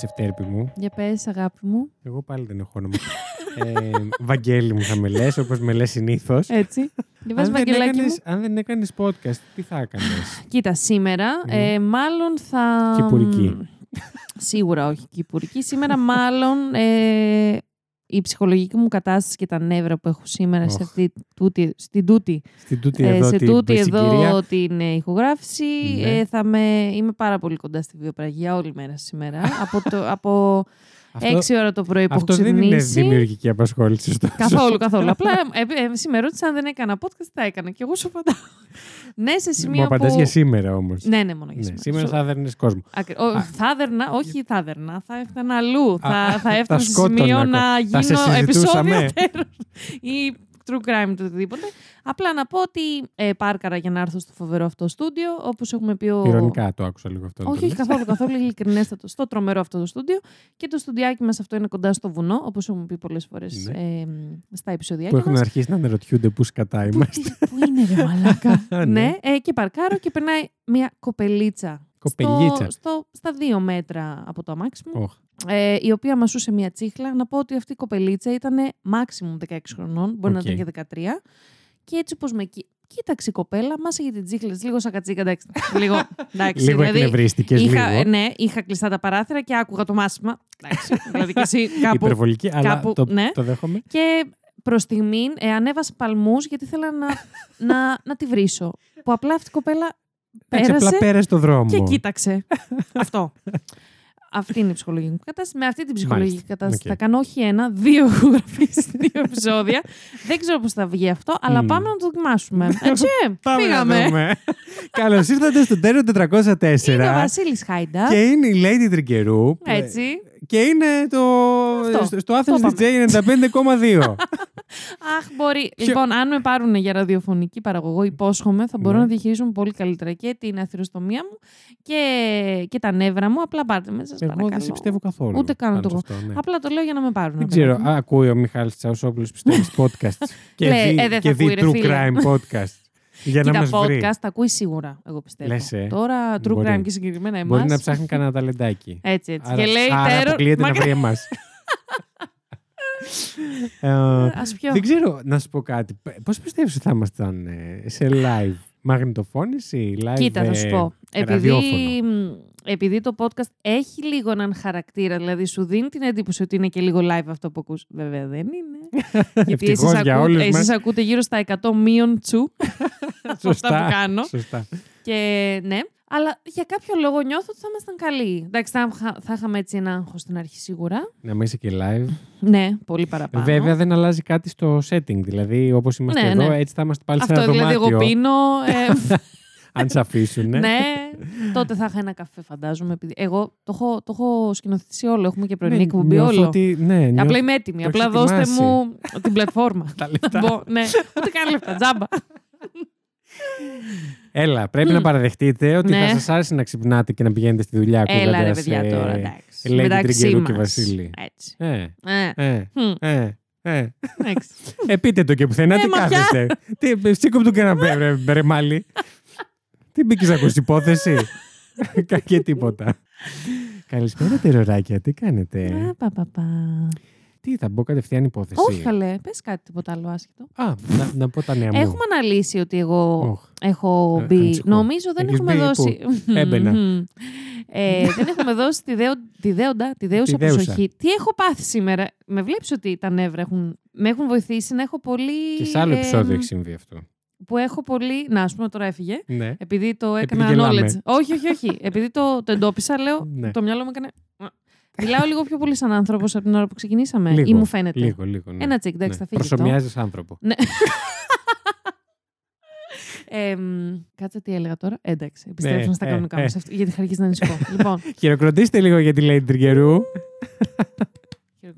Δεν μου λες ευτέρπη μου. Για πες, αγάπη μου. Εγώ πάλι δεν έχω όνομα. ε, Βαγγέλη μου θα με λες, όπως με λες συνήθως. Έτσι. Για πες, αν, δεν Βαγγελάκη μου. έκανες, αν δεν έκανες podcast, τι θα έκανες; Κοίτα, σήμερα Ναι. ε, μάλλον θα... Κυπουρική. Σίγουρα όχι κυπουρική. Σήμερα μάλλον ε, η ψυχολογική μου κατάσταση και τα νεύρα που έχω σήμερα σε Οχ. αυτή, τούτη, στην τούτη, Στην τούτη ε, εδώ σε την τούτη συγκυρία. εδώ την ε, ηχογράφηση Ναι. ε, θα με, είμαι πάρα πολύ κοντά στη βιοπραγία όλη μέρα σήμερα. από, το, από Αυτό, 6 ώρα το πρωί που έχω αυτό δεν είναι ξυπνήσει. δημιουργική απασχόληση. ωστόσο. Καθόλου, καθόλου. Απλά ε, ε, σήμερα ρώτησα αν δεν έκανα podcast, τι θα έκανα. Και εγώ σου απαντάω. ναι, σε Μου σημείο απαντάς που... για σήμερα όμως. Ναι, ναι, μόνο για Ναι, σήμερα. σήμερα Σου- θα έδερνες κόσμο. Ακρι- ο- Θα έδερνα, όχι θα έδερνα, θα έφτανα αλλού. θα, Α, θα έφτανα θα σε σκότωνα σημείο ακόμα. να Θα σε γίνω συζητούσαμε. επεισόδιο τέλος. ή true crime το οτιδήποτε. Απλά να πω ότι ε, πάρκαρα για να έρθω στο φοβερό αυτό στούντιο, όπως έχουμε πει ο... Ηρωνικά το άκουσα λίγο αυτό. να το Όχι, όχι λες. καθόλου, καθόλου ειλικρινέστατο. Στο τρομερό αυτό το στούντιο. Και το στουντιάκι μας αυτό είναι κοντά στο βουνό, όπως έχουμε πει πολλές φορές Ναι. ε, στα Που επεισοδιάκια έχουν μας. αρχίσει να αναρωτιούνται πού σκατά Πού, είμαστε. πού είναι ρε μαλάκα. Ναι. ναι, ε, και παρκάρω και περνάει μια κοπελίτσα. Κοπελίτσα. Στο, στο, στα δύο μέτρα από το αμάξι μου, Οχ. Ε, η οποία μασούσε μια τσίχλα. Να πω ότι αυτή η κοπελίτσα ήταν maximum 16 χρονών, μπορεί Οκ. να ήταν και 13. Και έτσι όπως με κοί- κοίταξε η κοπέλα, μάσαγε την τσίχλα της, λίγο σαν κατσίκα, εντάξει. λίγο, εντάξει, Λίγο δηλαδή, εκνευρίστηκες είχα, λίγο. Ναι, είχα κλειστά τα παράθυρα και άκουγα το μάσημα. Εντάξει, δηλαδή και εσύ κάπου. Υπερβολική, αλλά κάπου- το, ναι. το δέχομαι. Και προς στιγμή ε, ανέβασα παλμούς γιατί ήθελα να, να, να τη βρίσω. Που απλά αυτή η κοπέλα Εντάξει, απλά πέρασε πέρασε το δρόμο. και κοίταξε. Αυτό. Αυτή είναι η ψυχολογική μου κατάσταση. Με αυτή την ψυχολογική Μάλιστα. κατάσταση Οκ. θα κάνω όχι ένα, δύο ηχογραφήσεις, δύο επεισόδια. Δεν ξέρω πώς θα βγει αυτό, αλλά Μμ. πάμε να το δοκιμάσουμε. Έτσι, Πάμε φύγαμε. να δούμε. Καλώς ήρθατε στο Terror 404. Είναι ο Βασίλης Χάιντας. Και είναι η Lady Τριγκερού. Έτσι. Και είναι το. Αυτό. στο- Στο Το Athens DJ 95,2. Αχ, μπορεί. Λοιπόν, αν με πάρουν για ραδιοφωνική παραγωγό, υπόσχομαι, θα μπορώ Ναι. να διαχειρίζομαι πολύ καλύτερα και την αθυροστομία μου και, και τα νεύρα μου. Απλά πάρτε με, σας Εγώ παρακαλώ. δεν σε πιστεύω καθόλου. Ούτε καν πάνω το σε εγώ. αυτό, ναι. Απλά το λέω για να με πάρουν. Δεν παιδάκι ξέρω, μου. α, ακούει ο Μιχάλης Τσαουσόπουλος πιστεύει podcast και Λέει, δει, ε, δεν και θα δει ακούει, ρε true φίλε. crime podcast. για να Κοίτα, μας βρει. podcast τα ακούεις σίγουρα, εγώ πιστεύω. Λες, ε. Τώρα, true Μπορεί. crime και συγκεκριμένα εμάς. Μπορεί να ψάχνει κανένα ταλεντάκι. Έτσι, έτσι. Άρα, και λέει άρα terror. αποκλείεται να Μα- βρει εμάς. Ε, Ας πιω. δεν ξέρω να σου πω κάτι. Πώς πιστεύεις ότι θα ήμασταν ε, σε live μαγνητοφώνηση ή live Κοίτα, θα σου ε, πω. Επειδή, ραδιόφωνο; μ, επειδή το podcast έχει λίγο έναν χαρακτήρα, δηλαδή σου δίνει την εντύπωση ότι είναι και λίγο live αυτό που ακούς. Βέβαια δεν είναι. Γιατί Ευτυχώς εσείς, για ακού- όλους εσείς μας. ακούτε γύρω στα 100 μείον τσου. αυτά που κάνω. Σωστά. Και ναι, αλλά για κάποιο λόγο νιώθω ότι θα ήμασταν καλοί. Εντάξει, θα, είχα- θα είχαμε έτσι ένα άγχος στην αρχή σίγουρα. Να μην είσαι και live. Ναι, πολύ παραπάνω. Βέβαια δεν αλλάζει κάτι στο setting. Δηλαδή όπως είμαστε Ναι, εδώ ναι. έτσι θα είμαστε πάλι σε Αυτό ένα δηλαδή δωμάτιο. εγώ πίνω. ε, Αν σε αφήσουν. ναι, τότε θα είχα ένα καφέ, φαντάζομαι. Επειδή... Εγώ το έχω, το έχω σκηνοθετήσει όλο. Έχουμε και πρωινή εκπομπή νιώθω όλο. Ότι, ναι, νιώθω Απλά είμαι έτοιμη. το Απλά έχεις δώστε ετοιμάσει. μου την πλατφόρμα. τα λεφτά. Μπο, ναι, ούτε καν λεφτά, τζάμπα. Έλα, πρέπει Μμ. να παραδεχτείτε ότι Ναι. θα σας άρεσε να ξυπνάτε και να πηγαίνετε στη δουλειά Έλα ρε ακούγοντας, παιδιά ε, τώρα, εντάξει. Lady Μεταξύ Τριγκερού και μας. Βασίλη. Έτσι. Ε, Ε, ε, μμ, ε, ε. εντάξει. Ε, πείτε το και πουθενά, Ε, τι μα κάθεστε. Τι, σήκω του και ένα μπε- μπε- μάλι. Τι μπήκες να ακούσει υπόθεση; Κα- και τίποτα. Καλησπέρα τεροράκια, τι κάνετε; Α, πα, πα, πα. Τι, θα μπω κατευθείαν υπόθεση; Όχι καλέ, πες κάτι τίποτα άλλο άσχετο. Α, να, να πω τα νέα μου. Έχουμε αναλύσει ότι εγώ Οχ. έχω Ε, μπει. ανησυχώ. Νομίζω δεν Έχεις έχουμε μπει δώσει. Έμπαινα. ε, δεν έχουμε δώσει τη, δέο... τη δέοντα, τη δέουσα Τη δέουσα. προσοχή. Τι έχω πάθει σήμερα; Με βλέπεις ότι τα νεύρα έχουν... με έχουν βοηθήσει να έχω πολύ. Και σε άλλο ε, επεισόδιο έχει συμβεί αυτό. Που έχω πολύ. Να, ας πούμε τώρα έφυγε. Ναι. Επειδή το Επειδή έκανα γελάμε. knowledge. όχι, όχι, όχι. Επειδή το, το εντόπισα, λέω. Ναι. Το μυαλό μου έκανε. Μιλάω λίγο πιο πολύ σαν άνθρωπος από την ώρα που ξεκινήσαμε. Λίγο, ή μου φαίνεται. Λίγο, λίγο. Ναι. Ένα τσικ, εντάξει, θα φύγει. αυτό. Προσωμιάζεις άνθρωπο. Ναι. Ε, μ, κάτσε τι έλεγα τώρα. Ε, εντάξει, επιστρέψουμε Ναι, στα ε, κανονικά ε. μας, αυτό- γιατί είχα αρχίσει να ανησυχώ. λοιπόν, Χειροκροτήστε λίγο για τη Lady Τριγκερού.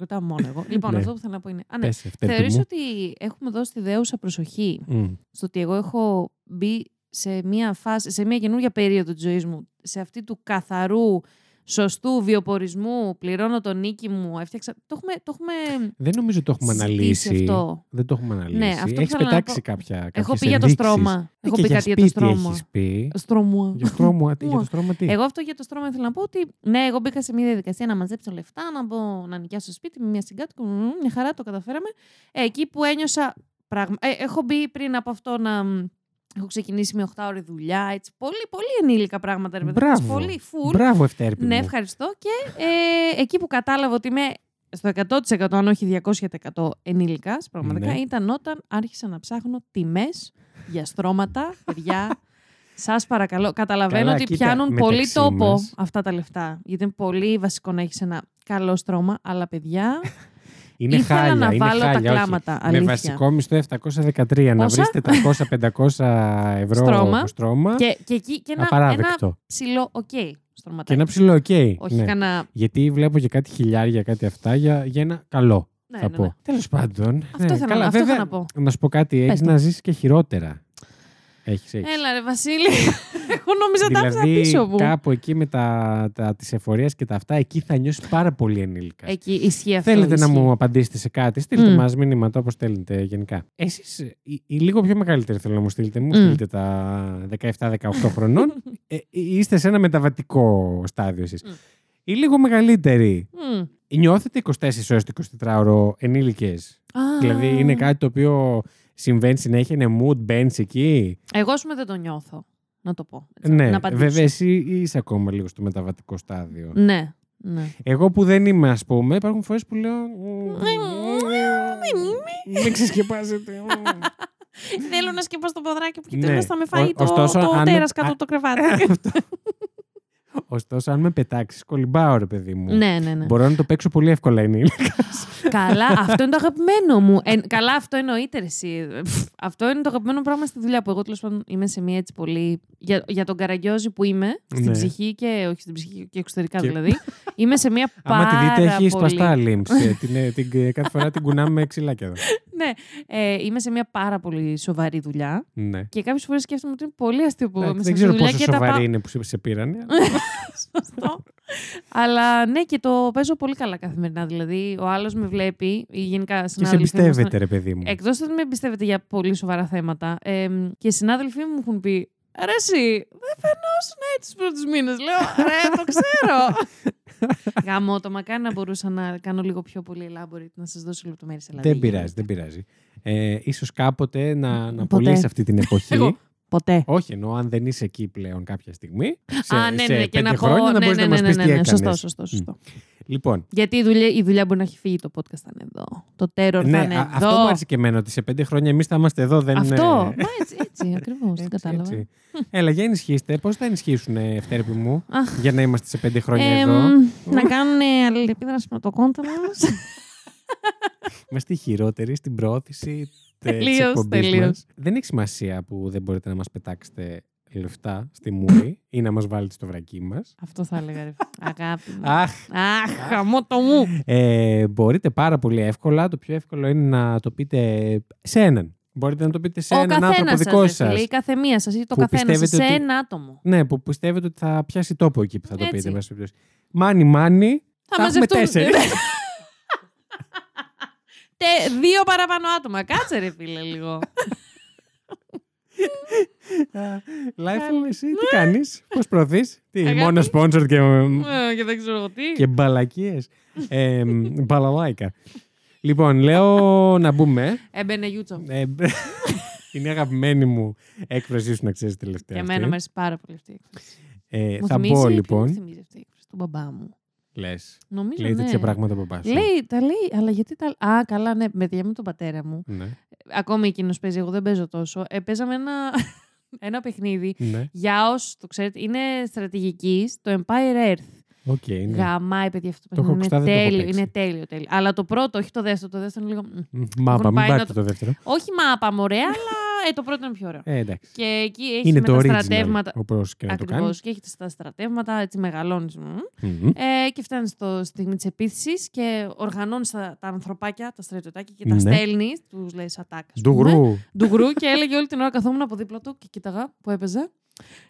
χειροκροτάω μόνο εγώ. Λοιπόν, Ναι. αυτό που θέλω να πω είναι. Α, ναι. Πες, ευτέρπη Θεωρείς μου. ότι έχουμε δώσει τη δέουσα προσοχή Μμ. στο ότι εγώ έχω μπει σε μια φάση, σε μια καινούργια περίοδο της ζωής μου, σε αυτή του καθαρού σωστού βιοπορισμού, πληρώνω τον νίκη μου, έφτιαξα. Το έχουμε, το έχουμε Δεν νομίζω ότι το έχουμε συζητήσει αναλύσει. αυτό. Δεν το έχουμε αναλύσει. Ναι, αυτό Έχεις θέλω να πετάξει πω. κάποια. Έχω κάποιες πει για το ενδείξεις. στρώμα. Ε, Έχω και πει για κάτι για το σπίτι στρώμα. έχεις πει; Στρώμα. Για στρώμα, για το Μουα. στρώμα τι; Εγώ αυτό για το στρώμα ήθελα να πω ότι ναι, εγώ μπήκα σε μια διαδικασία να μαζέψω λεφτά, να μπω να νοικιάσω το σπίτι με μια συγκάτοικο. μμμ, Μια χαρά το καταφέραμε. Ε, εκεί που ένιωσα. Πραγμα... Ε, έχω μπει πριν από αυτό να. Μ, Έχω ξεκινήσει με 8 ώρε δουλειά. Έτσι, πολύ, πολύ ενήλικα πράγματα. Ρε, παιδάκι, Μπράβο. Πολύ full. Μπράβο, Ευτέρπη. Ναι, μου. ευχαριστώ. Και ε, εκεί που κατάλαβα ότι είμαι στο 100% αν όχι 200% ενήλικας, πραγματικά, Ναι. ήταν όταν άρχισα να ψάχνω τιμές για στρώματα, παιδιά. Σας παρακαλώ, καταλαβαίνω Καλά, ότι κοίτα, πιάνουν πολύ μεταξύ τόπο μας- αυτά τα λεφτά. Γιατί είναι πολύ βασικό να έχεις ένα καλό στρώμα, αλλά παιδιά, Είναι ήθελα χάλια, να είναι βάλω τα χάλια, όχι. κλάματα, Με αλήθεια. βασικό μισθό 713 να Πόσα; βρεις 400-500 ευρώ Στρώμα. στρώμα. και, και εκεί και ένα, ένα απαράδεκτο. ψηλό οκ Και στρωματάκι. ένα ψηλό οκ. όχι ναι. κανένα... Γιατί βλέπω και κάτι χιλιάρια, κάτι αυτά για, για ένα καλό. Ναι, θα ναι, πω. ναι. Τέλος πάντων. Αυτό ναι, ήθελα- καλά, αυτό βέβαια, ήθελα να πω. Να σου πω κάτι, Πες έχεις το. να ζήσει και χειρότερα. Έχεις, έχεις. Έλα ρε Βασίλη, εγώ νόμιζα τα άφησα δηλαδή, πίσω μου. κάπου εκεί με τα, τα της εφορίας και τα αυτά, εκεί θα νιώσεις πάρα πολύ ενήλικα. Εκεί ισχύει αυτό. Θέλετε να ισχύει. μου απαντήσετε σε κάτι, στείλτε Μμ. μας μήνυματα όπως στέλνετε γενικά. Εσείς, οι, οι λίγο πιο μεγαλύτεροι θέλω να μου στείλετε, μου Μμ. στείλετε τα 17-18 χρονών. ε, είστε σε ένα μεταβατικό στάδιο εσείς. Μμ. Οι λίγο μεγαλύτεροι, Μμ. νιώθετε 24 ώρες το 24ωρο ενήλικες; Α. Δηλαδή είναι κάτι το οποίο συμβαίνει συνέχεια, είναι mood, μπαίνεις εκεί; Εγώ, ας πούμε, δεν το νιώθω. Να το πω. έτσι, Ναι, να απαντήσω. βέβαια εσύ είσαι ακόμα λίγο στο μεταβατικό στάδιο. Ναι, ναι. Εγώ που δεν είμαι, ας πούμε, υπάρχουν φορές που λέω... Δεν είμαι. Μην ξεσκεπάζετε. Θέλω να σκεπάσω το ποδράκι που Ναι. κοιτάει να με φάει Ο- το, ωστόσο, το αν- τέρας κάτω α- από το κρεβάτι. Αυτό. Ωστόσο, αν με πετάξεις, κολυμπάω, ρε παιδί μου. ναι, ναι, ναι. Μπορώ να το παίξω πολύ εύκολα ενήλικα. καλά, αυτό είναι το αγαπημένο μου. Ε, καλά, αυτό εννοείται ρε, εσύ. Πφ, Αυτό είναι το αγαπημένο πράγμα στη δουλειά που εγώ τέλος πάντων είμαι σε μια έτσι πολύ. Για, για τον καραγκιόζη που είμαι, στην Ναι. ψυχή και όχι στην ψυχή και εξωτερικά Και- δηλαδή. Είμαι σε μια πάρα Άμα τη δείτε, έχει πολύ... σπαστά λίμψη. Ε, την, ε, την, ε, κάθε φορά την κουνάμε με ξυλάκια εδώ. Ναι, ε, είμαι σε μια πάρα πολύ σοβαρή δουλειά Ναι. και κάποιες φορές σκέφτομαι ότι είναι πολύ αστείο που είμαι Εντάξει, σε δεν αυτή τη ξέρω δουλειά πόσο και τα σοβαρή πάω. είναι που σε- σε πήρανε. Σωστό. Αλλά ναι, και το παίζω πολύ καλά καθημερινά. Δηλαδή, ο άλλος με βλέπει, ή γενικά Και σε συνάδελφοι μου εμπιστεύεται, ρε παιδί μου. Εκτός ότι με εμπιστεύεται για πολύ σοβαρά θέματα, ε, και οι συνάδελφοί μου έχουν πει. Ρε εσύ, δεν φαινόσουν έτσι τους πρώτους μήνες. Λέω, ρε, το ξέρω. Γαμώ το, μακάρι να μπορούσα να κάνω λίγο πιο πολύ elaborate, να σας δώσω λεπτομέρειες. Δεν πειράζει, δεν πειράζει. Ε, ίσως κάποτε να, να Ποτέ. πωλείς αυτή την εποχή. Εγώ. Ποτέ. Όχι, εννοώ αν δεν είσαι εκεί πλέον κάποια στιγμή. Σε, Α, ναι, σε ναι, ναι, και πέντε να πω. χρόνια να ναι, μπορείς ναι, να μας ναι, πεις ναι, τι ναι, έκανες. Σωστό, σωστό, σωστό. Λοιπόν, Γιατί η δουλειά, η δουλειά μπορεί να έχει φύγει, το podcast θα είναι εδώ. Το terror ναι, θα είναι α- εδώ. αυτό μου άρεσε και εμένα ότι σε πέντε χρόνια εμείς θα είμαστε εδώ. Δεν Αυτό. είναι- Μα έτσι, έτσι ακριβώς. Δεν Έτσι, κατάλαβα. έτσι. Έλα, για ενισχύστε. Πώς θα ενισχύσουν, Ευτέρπη μου, Αχ. για να είμαστε σε πέντε χρόνια Εμ, εδώ; να κάνουν αλληλεπίδραση με το κόντα μας. Είμαστε οι χειρότεροι στην προώθηση τη Τελείως, εκπομπή τελείως. μας. Δεν έχει σημασία που δεν μπορείτε να μας πετάξετε λεφτά στη μούρη ή να μας βάλετε στο βρακί μας. Αυτό θα έλεγα, ρε. Αγάπη μου. Αχ, Αχ, χαμό το μου. ε, μπορείτε πάρα πολύ εύκολα. Το πιο εύκολο είναι να το πείτε σε έναν. Μπορείτε να το πείτε σε Ο έναν άνθρωπο καθένας δικό σας. σας. Η καθεμία σας ή το Που καθένας σας, σε πιστεύετε ότι- ένα άτομο. Ναι, που πιστεύετε ότι θα πιάσει τόπο εκεί που θα το Έτσι. πείτε. μέσα σε περιπτώσει. Μάνι, μάνι. Θα έχουμε μαζευτούν. τέσσερις. Τε- Δύο παραπάνω άτομα. Κάτσε ρε φίλε λίγο. Life, εσύ τι κάνεις, πώς προωθείς; Τι, Αγάπη. μόνο sponsor και Ε, Και δεν ξέρω εγώ τι. και μπαλακίες. ε, μπαλαλάικα. λοιπόν, λέω να μπούμε. Έμπαινε Γιούτσο. Ε, είναι η αγαπημένη μου έκφρασή σου να ξέρεις τελευταία. Για αυτή. μένα μου αρέσει πάρα πολύ αυτή η έκφραση. Ε, Μου θα θυμίζει- μπω ποιο Μου λοιπόν. θυμίζει αυτή η έκφραση του μπαμπά μου. Λες. Νομίζω Λέει ναι. τέτοια πράγματα από πάση. Λέει, τα λέει, αλλά γιατί τα. Α, καλά, ναι, με με τον πατέρα μου. Ναι. Ακόμη εκείνος παίζει, εγώ δεν παίζω τόσο. Ε, παίζαμε ένα, ένα παιχνίδι. ναι. Για όσους το ξέρετε, είναι στρατηγικής, το Empire Earth. Ok, ναι. Γαμάει, παιδιά, αυτό το Το έχω παιχνίδι. ακουστά, Είναι δεν το έχω τέλειο, παίξει. είναι τέλειο, τέλειο. Αλλά το πρώτο, όχι το δεύτερο. Το δεύτερο είναι λίγο. μ. Μ, Μάπα, μην πάει να πάρετε το- το δεύτερο. Όχι μάπα, μωρέ, αλλά ε, το πρώτο είναι πιο ωραίο. Ε, εντάξει. Και εκεί έχει Είναι με το τα original, στρατεύματα. όπως και να το Ακριβώς. κάνεις. Και έχεις τα στρατεύματα, έτσι μεγαλώνεις. Μμμ. Ε, και φτάνεις στο στιγμή της επίθεσης και οργανώνεις τα, τα ανθρωπάκια, τα στρατιωτάκια και τα Ναι. στέλνεις. Τους λες attack. Ντουγρού. Ντουγρού και έλεγε όλη την ώρα καθόμουν από δίπλα του και κοίταγα που έπαιζε.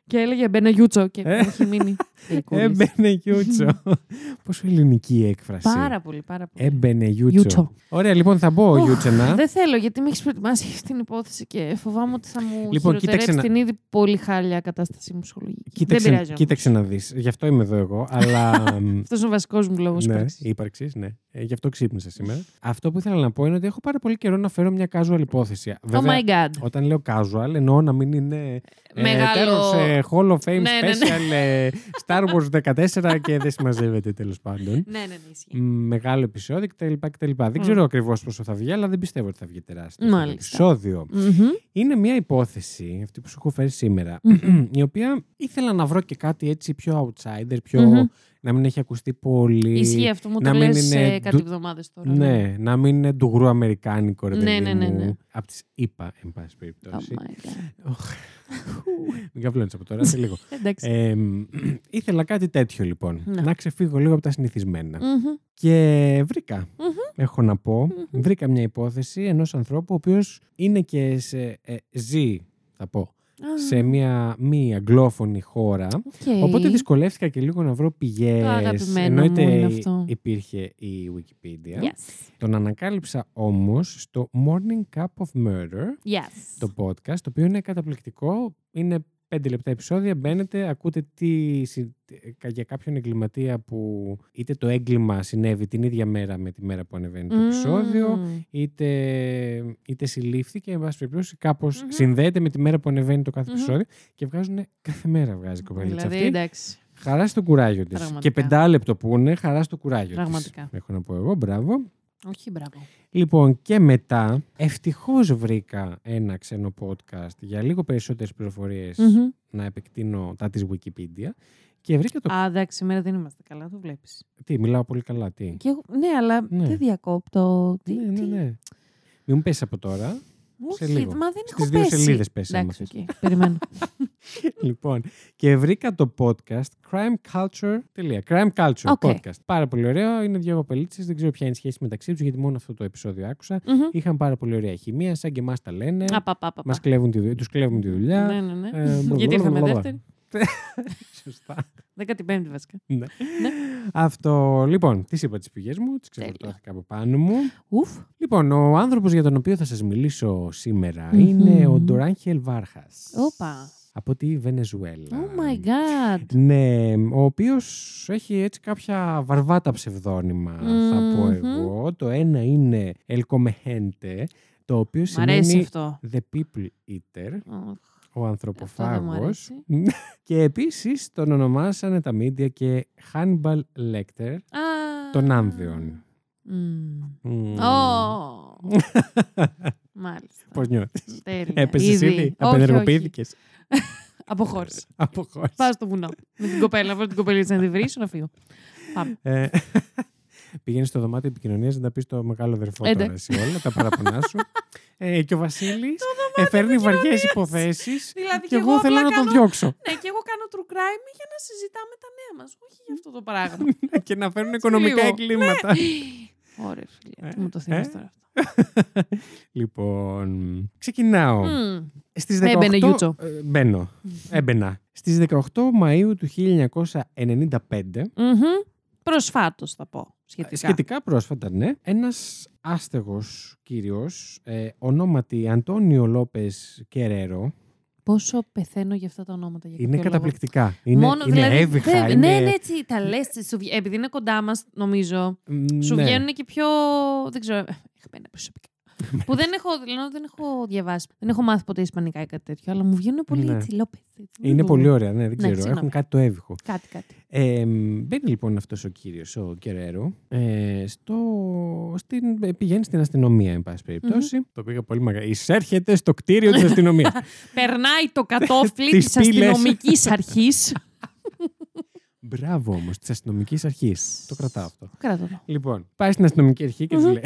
Και έλεγε Μπενεγιούτσο και Ε. έχει μείνει. γλυκούλης. Έμπαινε Γιούτσο. Πόσο ελληνική η έκφραση. Πάρα πολύ, πάρα πολύ. Έμπαινε Γιούτσο. Γιούτσο. Ωραία, λοιπόν, θα μπω Οχ, Γιούτσενα. Δεν θέλω γιατί με έχεις προετοιμάσει για αυτήν την υπόθεση και φοβάμαι ότι θα μου Λοιπόν, λοιπόν, κοίταξε χειροτερέψει να- την ήδη πολύ χάλια κατάστασή μου ψυχολογική. Δεν Κοίταξε, πειράζει όμως. κοίταξε να δεις. Γι' αυτό είμαι εδώ εγώ. αλλά. μ, Αυτός είναι ο βασικός μου λόγος ναι, ύπαρξης. ύπαρξης, ναι. Ε, γι' αυτό ξύπνησα σήμερα. Αυτό που ήθελα να πω είναι ότι έχω πάρα πολύ καιρό να φέρω μια casual υπόθεση. Oh my god. Όταν λέω casual, εννοώ να μην είναι. Μεγάλο- Ε, τέλος, ε, Hall of Fame Ναι, ναι, ναι. Special ε, Star Wars 14 και δεν συμμαζεύεται τέλος πάντων. Ναι, ναι, ναι, ισχύει. Μ, Μεγάλο επεισόδιο κτλ. κτλ. Δεν Μμ. ξέρω ακριβώς πόσο θα βγει, αλλά δεν πιστεύω ότι θα βγει τεράστιο αυτό το Μάλιστα. επεισόδιο. Μμμ. Είναι μια υπόθεση, αυτή που σου έχω φέρει σήμερα, Μμμ. η οποία ήθελα να βρω και κάτι έτσι πιο outsider, πιο, Μμμ. Να μην έχει ακουστεί πολύ. Ισχύει αυτό μου να το μην λες είναι ε, κάτι ντου- εβδομάδες τώρα. Ναι, να μην είναι ντουγρού αμερικάνικο, ρε Ναι, παιδί ναι, ναι, ναι. μου. Από τις ΗΠΑ, εν πάση Oh περιπτώσει. my god. Οχ. Μην καβλώνεις από τώρα, σε λίγο. Εντάξει. Ε, μ, ήθελα κάτι τέτοιο λοιπόν. Ναι. Να ξεφύγω λίγο από τα συνηθισμένα. Μμμ. Και βρήκα, Μμμ. έχω να πω, Μμμ. βρήκα μια υπόθεση ενός ανθρώπου ο οποίος είναι και σε, ε, ζει, θα πω, Α, σε μια μη αγγλόφωνη χώρα. οκ. Οπότε δυσκολεύτηκα και λίγο να βρω πηγές. Το αγαπημένο Εννοείται μου είναι υ- αυτό. υπήρχε η Wikipedia. Yes. Τον ανακάλυψα όμως στο Morning Cup of Murder, Yes. το podcast, το οποίο είναι καταπληκτικό. Είναι πέντε λεπτά επεισόδια, μπαίνετε, ακούτε τι, συ- κα- για κάποιον εγκληματία που είτε το έγκλημα συνέβη την ίδια μέρα με τη μέρα που ανεβαίνει το επεισόδιο, Μμμ. είτε, είτε συλλήφθηκε, εν πάση περιπτώσει, κάπως Μμμ. συνδέεται με τη μέρα που ανεβαίνει το κάθε Μμμ. επεισόδιο και βγάζουν κάθε μέρα βγάζει η κοπέλα Δηλαδή, αυτή. εντάξει. Χαράς στο κουράγιο της. Πραγματικά. Και πεντάλεπτο που είναι, χαράς στο κουράγιο της. Πραγματικά. Έχω να πω εγώ, μπράβο. Όχι, μπράβο. Λοιπόν, και μετά, ευτυχώς βρήκα ένα ξένο podcast για λίγο περισσότερες πληροφορίες Μμμ. να επεκτείνω τα της Wikipedia. Και βρήκα το. Α, εντάξει, σήμερα δεν είμαστε καλά, το βλέπεις. Τι, μιλάω πολύ καλά, τι; Και εγώ, ναι, αλλά Ναι. δεν διακόπτω. Τι, ναι, ναι, τι- ναι. Μην μου πέσει από τώρα. Σε Όχι, λίγο. μα δεν Στις έχω δύο πέσει. σελίδες πέσει, άμα Εντάξει, οκ, περιμένω. λοιπόν, και βρήκα το podcast Crime Culture. Τελεία. Crime Culture Οκ. podcast. Πάρα πολύ ωραίο. Είναι δύο κοπελίτσες. Δεν ξέρω ποια είναι η σχέση μεταξύ τους, γιατί μόνο αυτό το επεισόδιο άκουσα. Μμμ. Είχαν πάρα πολύ ωραία χημεία, σαν και εμάς τα λένε. Α, πα, πα, πα, Μας πα. κλέβουν τη, δουλειά- τους κλέβουν τη δουλειά. Ναι, ναι, ναι. Ε, Γιατί ήρθαμε μπλα, μπλα, δεύτερη. Σωστά. 15η βασικά. Ναι. Αυτό. Λοιπόν, τι είπα τις πηγές μου, τις ξεφορτώθηκα από πάνω μου. Ουφ. Λοιπόν, ο άνθρωπος για τον οποίο θα σας μιλήσω σήμερα Μμμ. είναι ο Ντοράνχελ Βάρχας. Όπα. Από τη Βενεζουέλα. Oh my god. Ναι, ο οποίος έχει έτσι κάποια βαρβάτα ψευδόνυμα, θα πω Μμμ. εγώ. Το ένα είναι El Comehente, το οποίο Μ' αρέσει σημαίνει αυτό. The People Eater, Οχ. Ο ανθρωποφάγος. αρέσει. και επίσης τον ονομάσανε τα μίντια και Hannibal Lecter, Α. τον Άνδεον. Μμμ. Μμμ. Ω. Μάλιστα. Πώς νιώθεις; Τέλεια. Έπεσες ήδη, Όχι, απενεργοποιήθηκες; όχι. Αποχώρησε. Αποχώρησες. Πάω στο βουνό. Με την κοπέλα. Να βρω την κοπέλα να τη βρίσω να φύγω. Πάμε. Ε, Πηγαίνεις στο δωμάτιο επικοινωνίας να τα πεις το μεγάλο αδερφό Ε, τώρα εντάξει. εσύ όλα, τα παραπονά σου. Ε, και ο Βασίλης φέρνει βαριές υποθέσεις Δηλαδή και εγώ θέλω απλά να τον κάνω- διώξω. Ναι, και εγώ κάνω true crime για να συζητάμε τα νέα μας. Όχι για αυτό το πράγμα. και να φέρνουν οικονομικά λίγο. εγκλήματα. Ωραία, φίλε. Ε, Τι μου το ε. θυμίζει τώρα αυτό. λοιπόν, ξεκινάω. Μμμ. Στις Ναι, 18... μπαίνε, Γιούτσο. Ε, μπαίνω. Έμπαινα. Στις 18 Μαΐου του 1995, Μμμ. Προσφάτως θα πω. Σχετικά. σχετικά πρόσφατα, ναι, ένας άστεγος κύριος, ε, ονόματι Αντώνιο Λόπες Κεραίρο, Πόσο πεθαίνω για αυτά τα ονόματα. Για είναι κάποιο λόγο. καταπληκτικά. Είναι, Μόνο, είναι δηλαδή, εύηχα, δεν- είναι... Ναι, ναι, έτσι τα λες. Επειδή είναι κοντά μας, νομίζω. Σου ναι. βγαίνουν και πιο. Δεν ξέρω. Έχμένα προσωπικά. Που δεν έχω, δηλαδή, δεν έχω διαβάσει. Δεν έχω μάθει ποτέ Ισπανικά ή κάτι τέτοιο, αλλά μου βγαίνουν πολύ Ναι. έτσι λόπε. Είναι πολύ ωραία, ναι, δεν Ναι, ξέρω. συγγνώμη. Έχουν κάτι το εύηχο. Κάτι, κάτι. Ε, μπαίνει λοιπόν αυτός ο κύριος, ο Κεραίρο, ε, στο, στην, ε, πηγαίνει στην αστυνομία, εν πάση περιπτώσει. Το πήγα πολύ μακριά. Εισέρχεται στο κτίριο της αστυνομίας. Περνάει το κατόφλι Τις της πύλες. αστυνομικής αρχής. Μπράβο όμως, της αστυνομικής αρχής. Το κρατάω αυτό. Κρατώ το. Λοιπόν, πάει στην αστυνομική αρχή και της Μμμ. λέει...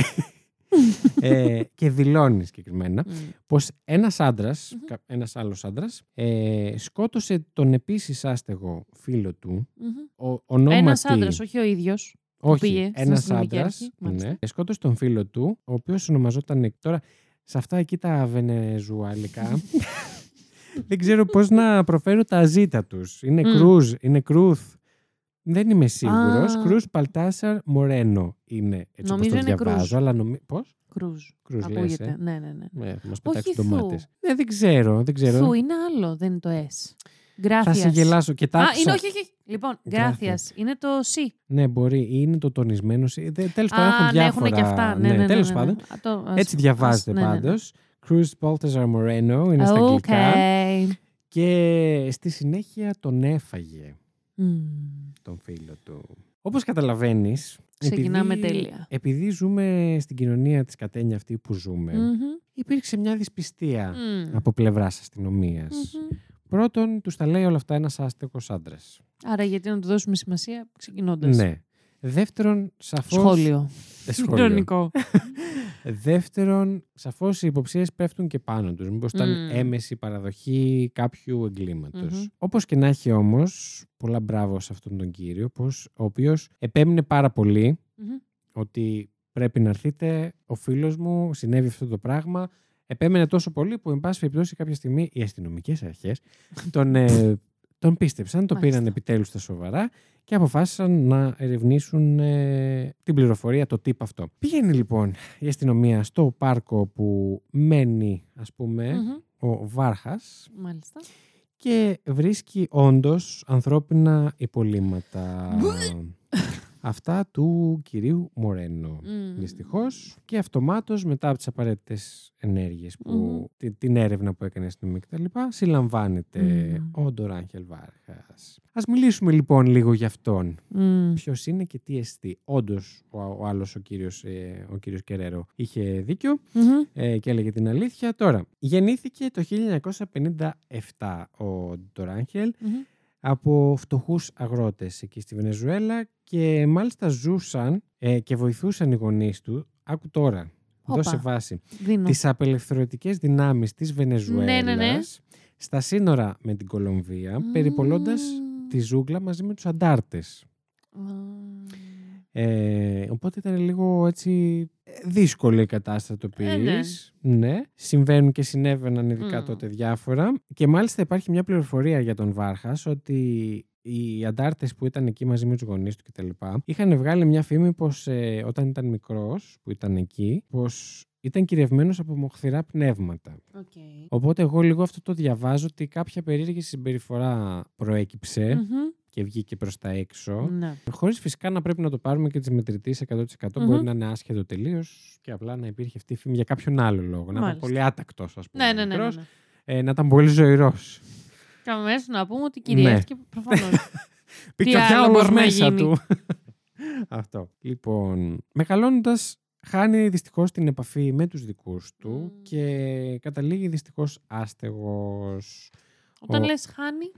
ε, και δηλώνει συγκεκριμένα Μμ. πως ένας άντρας, κα- ένας άλλος άντρας, ε, σκότωσε τον επίσης άστεγο φίλο του, Μμμ. ο, ονόματι... Ένας άντρας, όχι ο ίδιος. Όχι, πήγε στην ένας αστυνομική άντρας, αρχή, μάλιστα. ναι, σκότωσε τον φίλο του, ο οποίος ονομαζόταν τώρα, σε αυτά εκεί τα βενεζουαλικά, δεν ξέρω πώς να προφέρω τα ζήτα τους. Είναι Μμ. Κρούζ, είναι Κρούθ. Δεν είμαι σίγουρος. Α. Κρούζ Παλτάσαρ Μορένο είναι έτσι όπως Νομίζω το είναι διαβάζω. Κρούζ. Αλλά νομι... Πώς; Κρούζ. Κρούζ λες, Ακούγεται. ε; Ναι, ναι, ναι. Ε, θα μας Όχι πετάξει Θου. ντομάτες. Ναι, δεν ξέρω, δεν ξέρω. Θου είναι άλλο, δεν είναι το S. θα σε Gracias. γελάσω. Α, Κοιτάξτε. είναι όχι, όχι. όχι. Λοιπόν, gracias. Είναι το C. Ναι, μπορεί. Είναι το τονισμένο. Τέλος πάντων, έχουν Α, ναι, διάφορα. έχουν και αυτά. Ναι, ναι, ναι, τέλος ναι, ναι. πάντων. Α, το- ας- Έτσι διαβάζεται ας- ναι, ναι, ναι. πάντως. Cruz Baltazar Moreno είναι στα αγγλικά. Okay. Και στη συνέχεια τον έφαγε Μμμ. Τον φίλο του. Όπως καταλαβαίνεις, Ξεκινάμε επειδή- τέλεια. Επειδή ζούμε στην κοινωνία της κατένια αυτή που ζούμε, Μμμ. υπήρξε μια δυσπιστία Μμ. από πλευράς αστυνομίας. Μμμ. Πρώτον, τους τα λέει όλα αυτά ένας άστεγος άντρας. Άρα γιατί να του δώσουμε σημασία ξεκινώντας; Ναι. Δεύτερον, σαφώς... Σχόλιο. Ε, σχόλιο. Ηρωνικό. Δεύτερον, σαφώς οι υποψίες πέφτουν και πάνω τους. Μήπως ήταν Μμμ. έμεση παραδοχή κάποιου εγκλήματος. Μμμ. Όπως και να έχει όμως, πολλά μπράβο σε αυτόν τον κύριο, πως, ο οποίος επέμεινε πάρα πολύ Μμμ. ότι πρέπει να έρθετε. Ο φίλος μου συνέβη αυτό το πράγμα. Επέμενε τόσο πολύ που, εν πάση περιπτώσει, κάποια στιγμή οι αστυνομικές αρχές τον, ε, τον πίστεψαν, το Μάλιστα. πήραν επιτέλους στα σοβαρά και αποφάσισαν να ερευνήσουν ε, την πληροφορία, το τύπο αυτό. Πήγαινε λοιπόν η αστυνομία στο πάρκο που μένει, ας πούμε, Μμμ. ο Βάρχας Μάλιστα. και βρίσκει όντως ανθρώπινα υπολείμματα. Αυτά του κυρίου Μορένο. Μμμ. Δυστυχώς και αυτομάτως μετά από τις απαραίτητες ενέργειες που, Μμμ. τη- την έρευνα που έκανε στην αστυνομία κτλ. συλλαμβάνεται Μμμ. ο Ντοράγχελ Βάρχας. Ας μιλήσουμε λοιπόν λίγο για αυτόν. Μμμ. Ποιος είναι και τι εστί. Όντως, ο, ο άλλος ο κύριος ε, ο κύριος Κεραίρο είχε δίκιο Μμμ. ε, και έλεγε την αλήθεια. Τώρα, γεννήθηκε το 1957 ο Ντοράγχελ Μμμ. από φτωχούς αγρότες εκεί στη Βενεζουέλα και μάλιστα ζούσαν ε, και βοηθούσαν οι γονείς του, άκου τώρα, Όπα. δώσε βάση, Δίνω. τις απελευθερωτικές δυνάμεις της Βενεζουέλας Ναι, ναι, ναι. στα σύνορα με την Κολομβία, περιπολώντας Μμμ. τη ζούγκλα μαζί με τους αντάρτες. Α. Ε, οπότε ήταν λίγο έτσι ε, δύσκολη η κατάσταση το Ε, ναι. πεις. ναι. Συμβαίνουν και συνέβαιναν ειδικά Μμ. τότε διάφορα. Και μάλιστα υπάρχει μια πληροφορία για τον Βάρχας ότι οι αντάρτες που ήταν εκεί μαζί με τους γονείς του κτλ. είχαν βγάλει μια φήμη πως ε, όταν ήταν μικρός που ήταν εκεί πως ήταν κυριευμένος από μοχθηρά πνεύματα. Οκ. Οπότε εγώ λίγο αυτό το διαβάζω ότι κάποια περίεργη συμπεριφορά προέκυψε Μμμ. και βγήκε προς τα έξω. Ναι. Χωρίς φυσικά να πρέπει να το πάρουμε και τοις μετρητοίς 100%. Μμμ. Μπορεί να είναι άσχετο τελείως και απλά να υπήρχε αυτή η φήμη για κάποιον άλλο λόγο. Να ήταν Μάλιστα. πολύ άτακτος, ας πούμε. Ναι, ναι, ναι, ναι, μικρός, ναι. ε, να ήταν πολύ ζωηρός. Κι αμέσως να πούμε ότι κυριεύτηκε προφανώς. Πήγε ο άλλο διάολος μπορεί να μέσα γίνει. του. Αυτό. Λοιπόν, μεγαλώνοντας, χάνει δυστυχώς την επαφή με τους δικούς του Μμ. και καταλήγει δυστυχώς άστεγος. Όταν Ο- λες χάνει.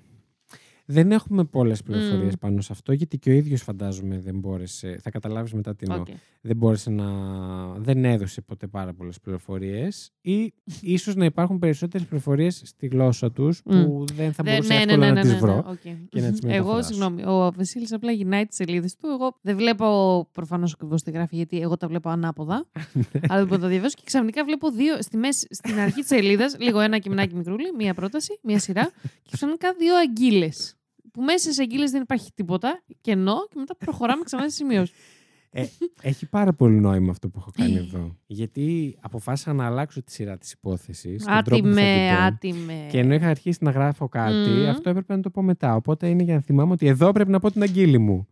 Δεν έχουμε πολλές πληροφορίες Μμ. πάνω σε αυτό, γιατί και ο ίδιος φαντάζομαι δεν μπόρεσε. Θα καταλάβεις μετά τι εννοώ. Οκ. δεν μπόρεσε να. δεν έδωσε ποτέ πάρα πολλές πληροφορίες ή ίσως να υπάρχουν περισσότερες πληροφορίες στη γλώσσα τους που δεν θα Δε- μπορούσα ναι, ναι, εύκολα ναι, να ναι, τις ναι, ναι, βρω. οκ. και να τις Εγώ, μεταφράσω. συγγνώμη, ο Βασίλης απλά γυρνάει τις σελίδες του. Εγώ δεν βλέπω προφανώς ακριβώς τι γράφει, γιατί εγώ τα βλέπω ανάποδα. αλλά δεν μπορώ να τα διαβάσω. Και ξαφνικά βλέπω δύο στη μέση, στην αρχή της σελίδας, λίγο ένα κειμενάκι μικρούλι, μία πρόταση, μία σειρά. και ξαφνικά δύο αγκύλες. Που μέσα σε αγκύλες δεν υπάρχει τίποτα, κενό, και μετά προχωράμε ξανά σε σημείωση. Έχει πάρα πολύ νόημα αυτό που έχω κάνει εδώ. Γιατί αποφάσισα να αλλάξω τη σειρά της υπόθεσης. Άτιμε, άτιμε. Και ενώ είχα αρχίσει να γράφω κάτι, Μμμ. αυτό έπρεπε να το πω μετά. Οπότε είναι για να θυμάμαι ότι εδώ πρέπει να πω την αγγείλη μου.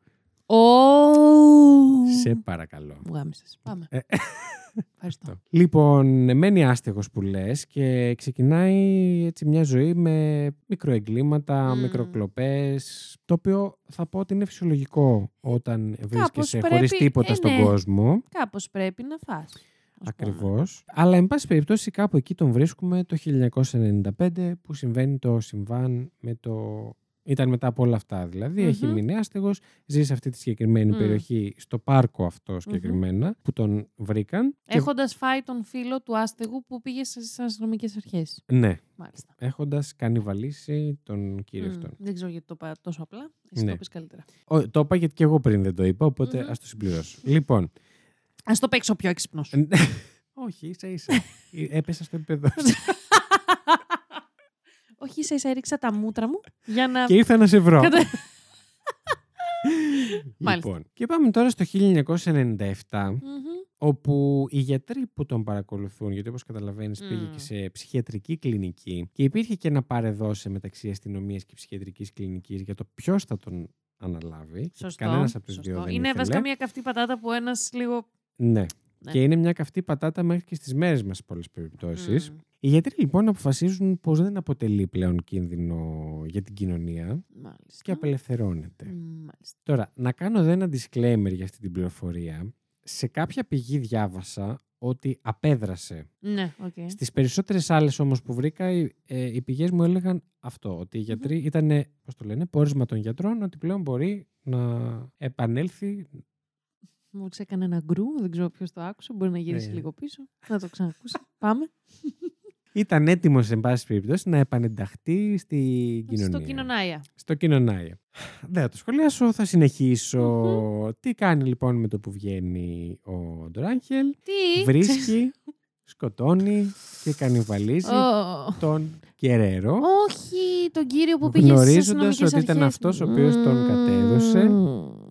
Ω! Σε παρακαλώ. Μου γάμισες. Πάμε. Ε, Ευχαριστώ. Λοιπόν, μένει άστεγος που λες και ξεκινάει έτσι μια ζωή με μικροεγκλήματα, Μμμ. μικροκλοπές, το οποίο θα πω ότι είναι φυσιολογικό όταν βρίσκεσαι πρέπει- χωρίς τίποτα ε, στον ναι. κόσμο. Κάπως πρέπει να φας. ας πούμε. Ακριβώς. Αλλά, εν πάση περιπτώσει, κάπου εκεί τον βρίσκουμε το 1995 που συμβαίνει το συμβάν με το... Ήταν μετά από όλα αυτά δηλαδή. Έχει Μμμ. μείνει άστεγος, ζει σε αυτή τη συγκεκριμένη Μμ. περιοχή, στο πάρκο αυτό συγκεκριμένα, που τον βρήκαν. Και- Έχοντας φάει τον φίλο του άστεγου που πήγε στις αστυνομικές αρχές. Ναι, Μάλιστα. έχοντας κανιβαλίσει τον κύριο Μμ, αυτόν. Δεν ξέρω γιατί το είπα τόσο απλά. Εσύ Ναι. το πεις καλύτερα. Ο- Το είπα γιατί και εγώ πριν δεν το είπα, οπότε Μμμ. ας το συμπληρώσω. λοιπόν, Α το παίξω πιο έξυπνος. όχι, ίσα ίσα. Ε, Έπεσα στο επίπεδο. Όχι, ίσα ίσα έριξα τα μούτρα μου για να. Και ήρθα να σε βρω. Κατα- Μάλιστα. λοιπόν, και πάμε τώρα στο 1997, Μμμ. όπου οι γιατροί που τον παρακολουθούν, γιατί όπως καταλαβαίνεις πήγε Μμ. και σε ψυχιατρική κλινική και υπήρχε και ένα παρεδώσε μεταξύ αστυνομίας και ψυχιατρικής κλινικής για το ποιος θα τον αναλάβει. γιατί Σωστό. Κανένας από τους σωστό. δύο δεν Είναι ήθελε. βασικά μια καυτή πατάτα που ένας λίγο. Ναι. Ναι. Και είναι μια καυτή πατάτα μέχρι και στις μέρες μας σε πολλές περιπτώσεις. Μμ. Οι γιατροί λοιπόν αποφασίζουν πως δεν αποτελεί πλέον κίνδυνο για την κοινωνία Μάλιστα. και απελευθερώνεται. Μ, Μάλιστα. Τώρα, να κάνω εδώ ένα disclaimer για αυτή την πληροφορία. Σε κάποια πηγή διάβασα ότι απέδρασε. Ναι, οκ. Στις περισσότερες άλλες όμως που βρήκα, οι, ε, οι πηγές μου έλεγαν αυτό, ότι οι γιατροί ήταν, πώς το λένε, πόρισμα των γιατρών, ότι πλέον μπορεί να επανέλθει. Μου έκανε ένα γκρου, δεν ξέρω ποιος το άκουσε. Μπορεί να γυρίσει Ναι. λίγο πίσω. Να το ξανακούσει. Πάμε. Ήταν έτοιμος, εν πάση περιπτώσει, να επανενταχθεί στην κοινωνία. Στο κοινωνάια. Στο κοινωνάια. Δεν θα το σχολιάσω, θα συνεχίσω. Τι κάνει λοιπόν με το που βγαίνει ο Ντοράγχελ. Τι; Βρίσκει, σκοτώνει και κανιβαλίζει Ω, τον Κεραίρο. Όχι, τον κύριο που πήγε στις Γνωρίζοντας αστυνομικές ότι ήταν αρχές. αυτός ο οποίος τον κατέδωσε.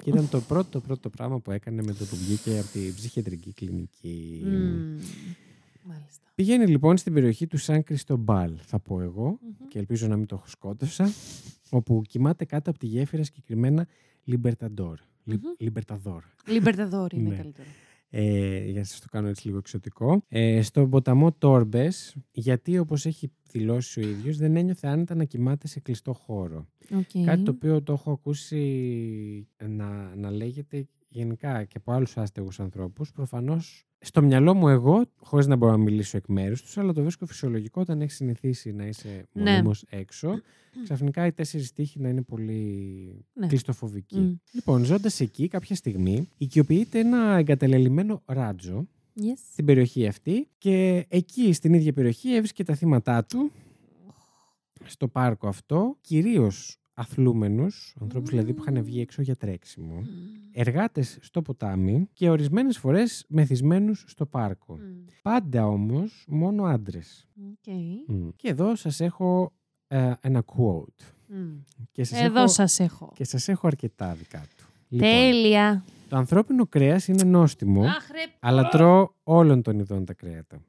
Μμμ. Και ήταν το πρώτο πρώτο πράγμα που έκανε με το που βγήκε από τη ψυχιατρική κλινική. Μμμ. Μάλιστα. Πηγαίνει λοιπόν στην περιοχή του Σαν Κριστομπάλ, θα πω εγώ, Μμμ. και ελπίζω να μην το σκότωσα, όπου κοιμάται κάτω από τη γέφυρα συγκεκριμένα Λιμπερταντόρ. Λι- Μμμ. Λιμπερταδόρ. Λιμπερταδόρ είναι Ναι. καλύτερο. Ε, για να σας το κάνω έτσι λίγο εξωτικό. Ε, στον ποταμό Τόρμπες, γιατί όπως έχει δηλώσει ο ίδιος, δεν ένιωθε άνετα να κοιμάται σε κλειστό χώρο. Οκ. Κάτι το οποίο το έχω ακούσει να, να λέγεται γενικά και από άλλους άστεγους ανθρώπους. Προφανώς στο μυαλό μου εγώ, χωρίς να μπορώ να μιλήσω εκ μέρους τους, αλλά το βρίσκω φυσιολογικό όταν έχεις συνηθίσει να είσαι Ναι. μονίμως έξω. Ξαφνικά οι τέσσερις τοίχοι να είναι πολύ Ναι. κλειστοφοβικοί. Μμ. Λοιπόν, ζώντας εκεί κάποια στιγμή, οικειοποιείται ένα εγκαταλελειμμένο ράντζο Yes. στην περιοχή αυτή και εκεί στην ίδια περιοχή έβρισκε τα θύματα του στο πάρκο αυτό, κυρίως αθλούμενους, ανθρώπους δηλαδή που είχαν βγει έξω για τρέξιμο, Μμ. εργάτες στο ποτάμι και ορισμένες φορές μεθυσμένους στο πάρκο. Μμ. Πάντα όμως μόνο άντρες. Οκ. Μμ. Και εδώ σας έχω ε, ένα quote. Μμ. Και σας Εδώ έχω, σας έχω. Και σας έχω αρκετά δικά του. Λοιπόν, Τέλεια. το ανθρώπινο κρέας είναι νόστιμο, Αχ, ρε. αλλά τρώω όλων των ειδών τα κρέατα.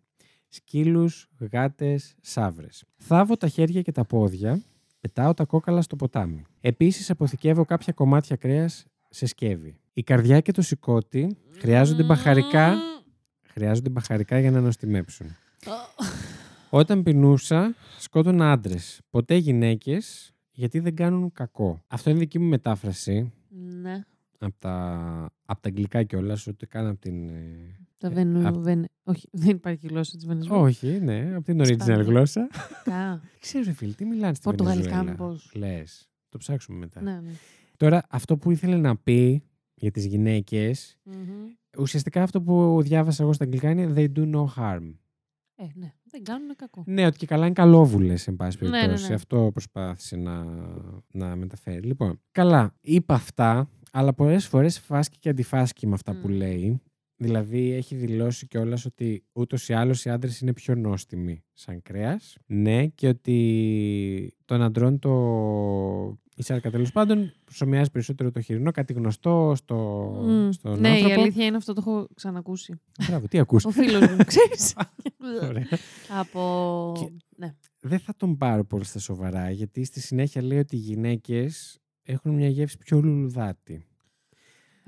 Σκύλους, γάτες, σαύρες. Θάβω τα χέρια και τα πόδια, πετάω τα κόκαλα στο ποτάμι. Επίσης αποθηκεύω κάποια κομμάτια κρέας σε σκεύη. Η καρδιά και το σηκώτη χρειάζονται μπαχαρικά, Μμμ. χρειάζονται μπαχαρικά για να νοστιμέψουν. Ω. Όταν πεινούσα, σκότωνα άντρες. Ποτέ γυναίκες, γιατί δεν κάνουν κακό. Αυτό είναι δική μου μετάφραση Ναι. από τα, απ' τα αγγλικά κιόλας, ούτε καν από την. Ε, Το Ε, Βενου... απ' Βεν... Όχι, δεν υπάρχει γλώσσα της Βενεζουέλας. Όχι, ναι, από την original Ισπανικά. γλώσσα. Κα. Δεν ξέρω, ρε φίλε, τι μιλάνε στη Πορτογαλικά Βενεζουέλα; μήπως. Λες. Το ψάξουμε μετά. Ναι, ναι. Τώρα, αυτό που ήθελε να πει για τις γυναίκες, Μμμ. ουσιαστικά αυτό που διάβασα εγώ στα αγγλικά είναι they do no harm. Ε, ναι. Δεν κάνουν κακό. Ναι, ότι και καλά είναι καλόβουλες, εν πάση Ναι, ναι, περιπτώσει. ναι. Αυτό προσπάθησε να, να μεταφέρει. Λοιπόν, καλά, είπα αυτά, αλλά πολλές φορές φάσκει και αντιφάσκει με αυτά που Μμ. λέει. Δηλαδή, έχει δηλώσει κιόλας ότι ούτως ή άλλως οι άντρες είναι πιο νόστιμοι σαν κρέας. Ναι, και ότι των αντρών το... Η σάρκα τέλος πάντων προσωμιάζει περισσότερο το χοιρινό, κάτι γνωστό στο... Μμ. στον Ναι, η άνθρωπο. αλήθεια είναι αυτό το έχω ξανακούσει. Μπράβο, τι ακούς. Ο φίλος μου, ξέρεις. Ωραία. Από... Και- Ναι. δεν θα τον πάρω πολύ στα σοβαρά, γιατί στη συνέχεια λέει ότι οι γυναίκες έχουν μια γεύση πιο λουλουδάτη.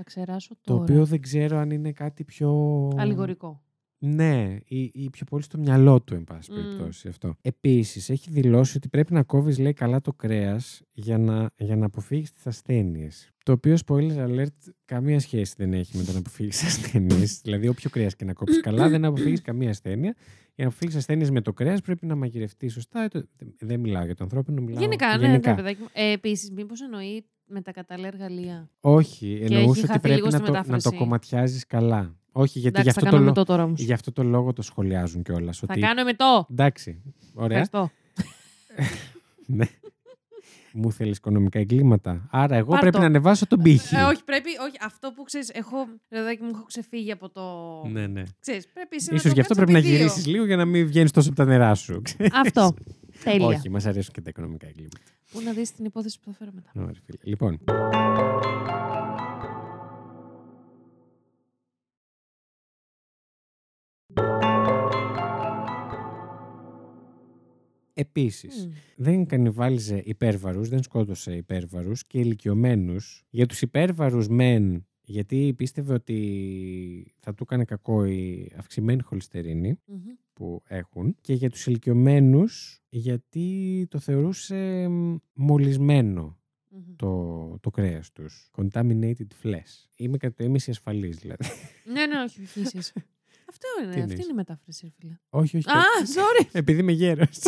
Θα ξεράσω Το τώρα. οποίο δεν ξέρω αν είναι κάτι πιο... Αλληγορικό. Ναι, ή, ή πιο πολύ στο μυαλό του, εν πάση Μμ. περιπτώσει αυτό. Επίσης, έχει δηλώσει ότι πρέπει να κόβεις, λέει, καλά το κρέας για να, για να αποφύγεις τις ασθένειες. Το οποίο, spoiler alert, καμία σχέση δεν έχει με το να αποφύγεις ασθένειες. δηλαδή, όποιο κρέας και να κόψεις καλά, δεν αποφύγεις καμία ασθένεια. Για να αποφύγεις ασθένειες με το κρέας πρέπει να μαγειρευτείς σωστά. Ε, το- Δεν μιλάω για το ανθρώπινο, μιλάω Γενικά, ναι, γενικά. ναι, παιδάκι μου. Ε, Επίσης, μήπως εννοεί με τα κατάλληλα εργαλεία. Όχι, εννοούσε έχει ότι χαθεί πρέπει λίγο να στη το, να το μετάφραση. κομματιάζεις καλά. Όχι, γιατί Εντάξει, γι' θα αυτό, το, κάνω λο- με το τώρα όμως. γι' αυτό το λόγο το σχολιάζουν κιόλας. Θα Ότι... κάνω με το. Εντάξει, ωραία. Ευχαριστώ. ναι. Μου θέλεις οικονομικά εγκλήματα. Άρα εγώ Πάρ' πρέπει το. να ανεβάσω τον πύχη. Ε, όχι, πρέπει. Όχι, αυτό που ξέρεις, έχω. Ρεδάκι μου, έχω ξεφύγει από το. Ναι, ναι. Ξέρεις, πρέπει εσύ να Ίσως το γι' αυτό κάνεις πρέπει να επί δύο. γυρίσεις λίγο για να μην βγαίνεις τόσο από τα νερά σου. Αυτό. Τέλεια. Όχι, μας αρέσουν και τα οικονομικά εγκλήματα. Πού να δεις την υπόθεση που θα φέρω μετά. Ωραία, φίλε. Λοιπόν. Επίσης, Μμ. δεν κανιβάλιζε υπέρβαρους, δεν σκότωσε υπέρβαρους και ηλικιωμένους. Για τους υπέρβαρους μεν, γιατί πίστευε ότι θα του έκανε κακό η αυξημένη χολυστερίνη Μμμ. που έχουν και για τους ηλικιωμένους γιατί το θεωρούσε μ, μολυσμένο Μμμ. το, το κρέας τους. Contaminated flesh. Είμαι κατά το ίμιση ασφαλής δηλαδή. Ναι, ναι, όχι, φύσεις. Αυτό Τι είναι, εννοείς; αυτή είναι η μετάφραση, ρε φίλε. όχι, όχι. Α, sorry. Επειδή είμαι γέρος.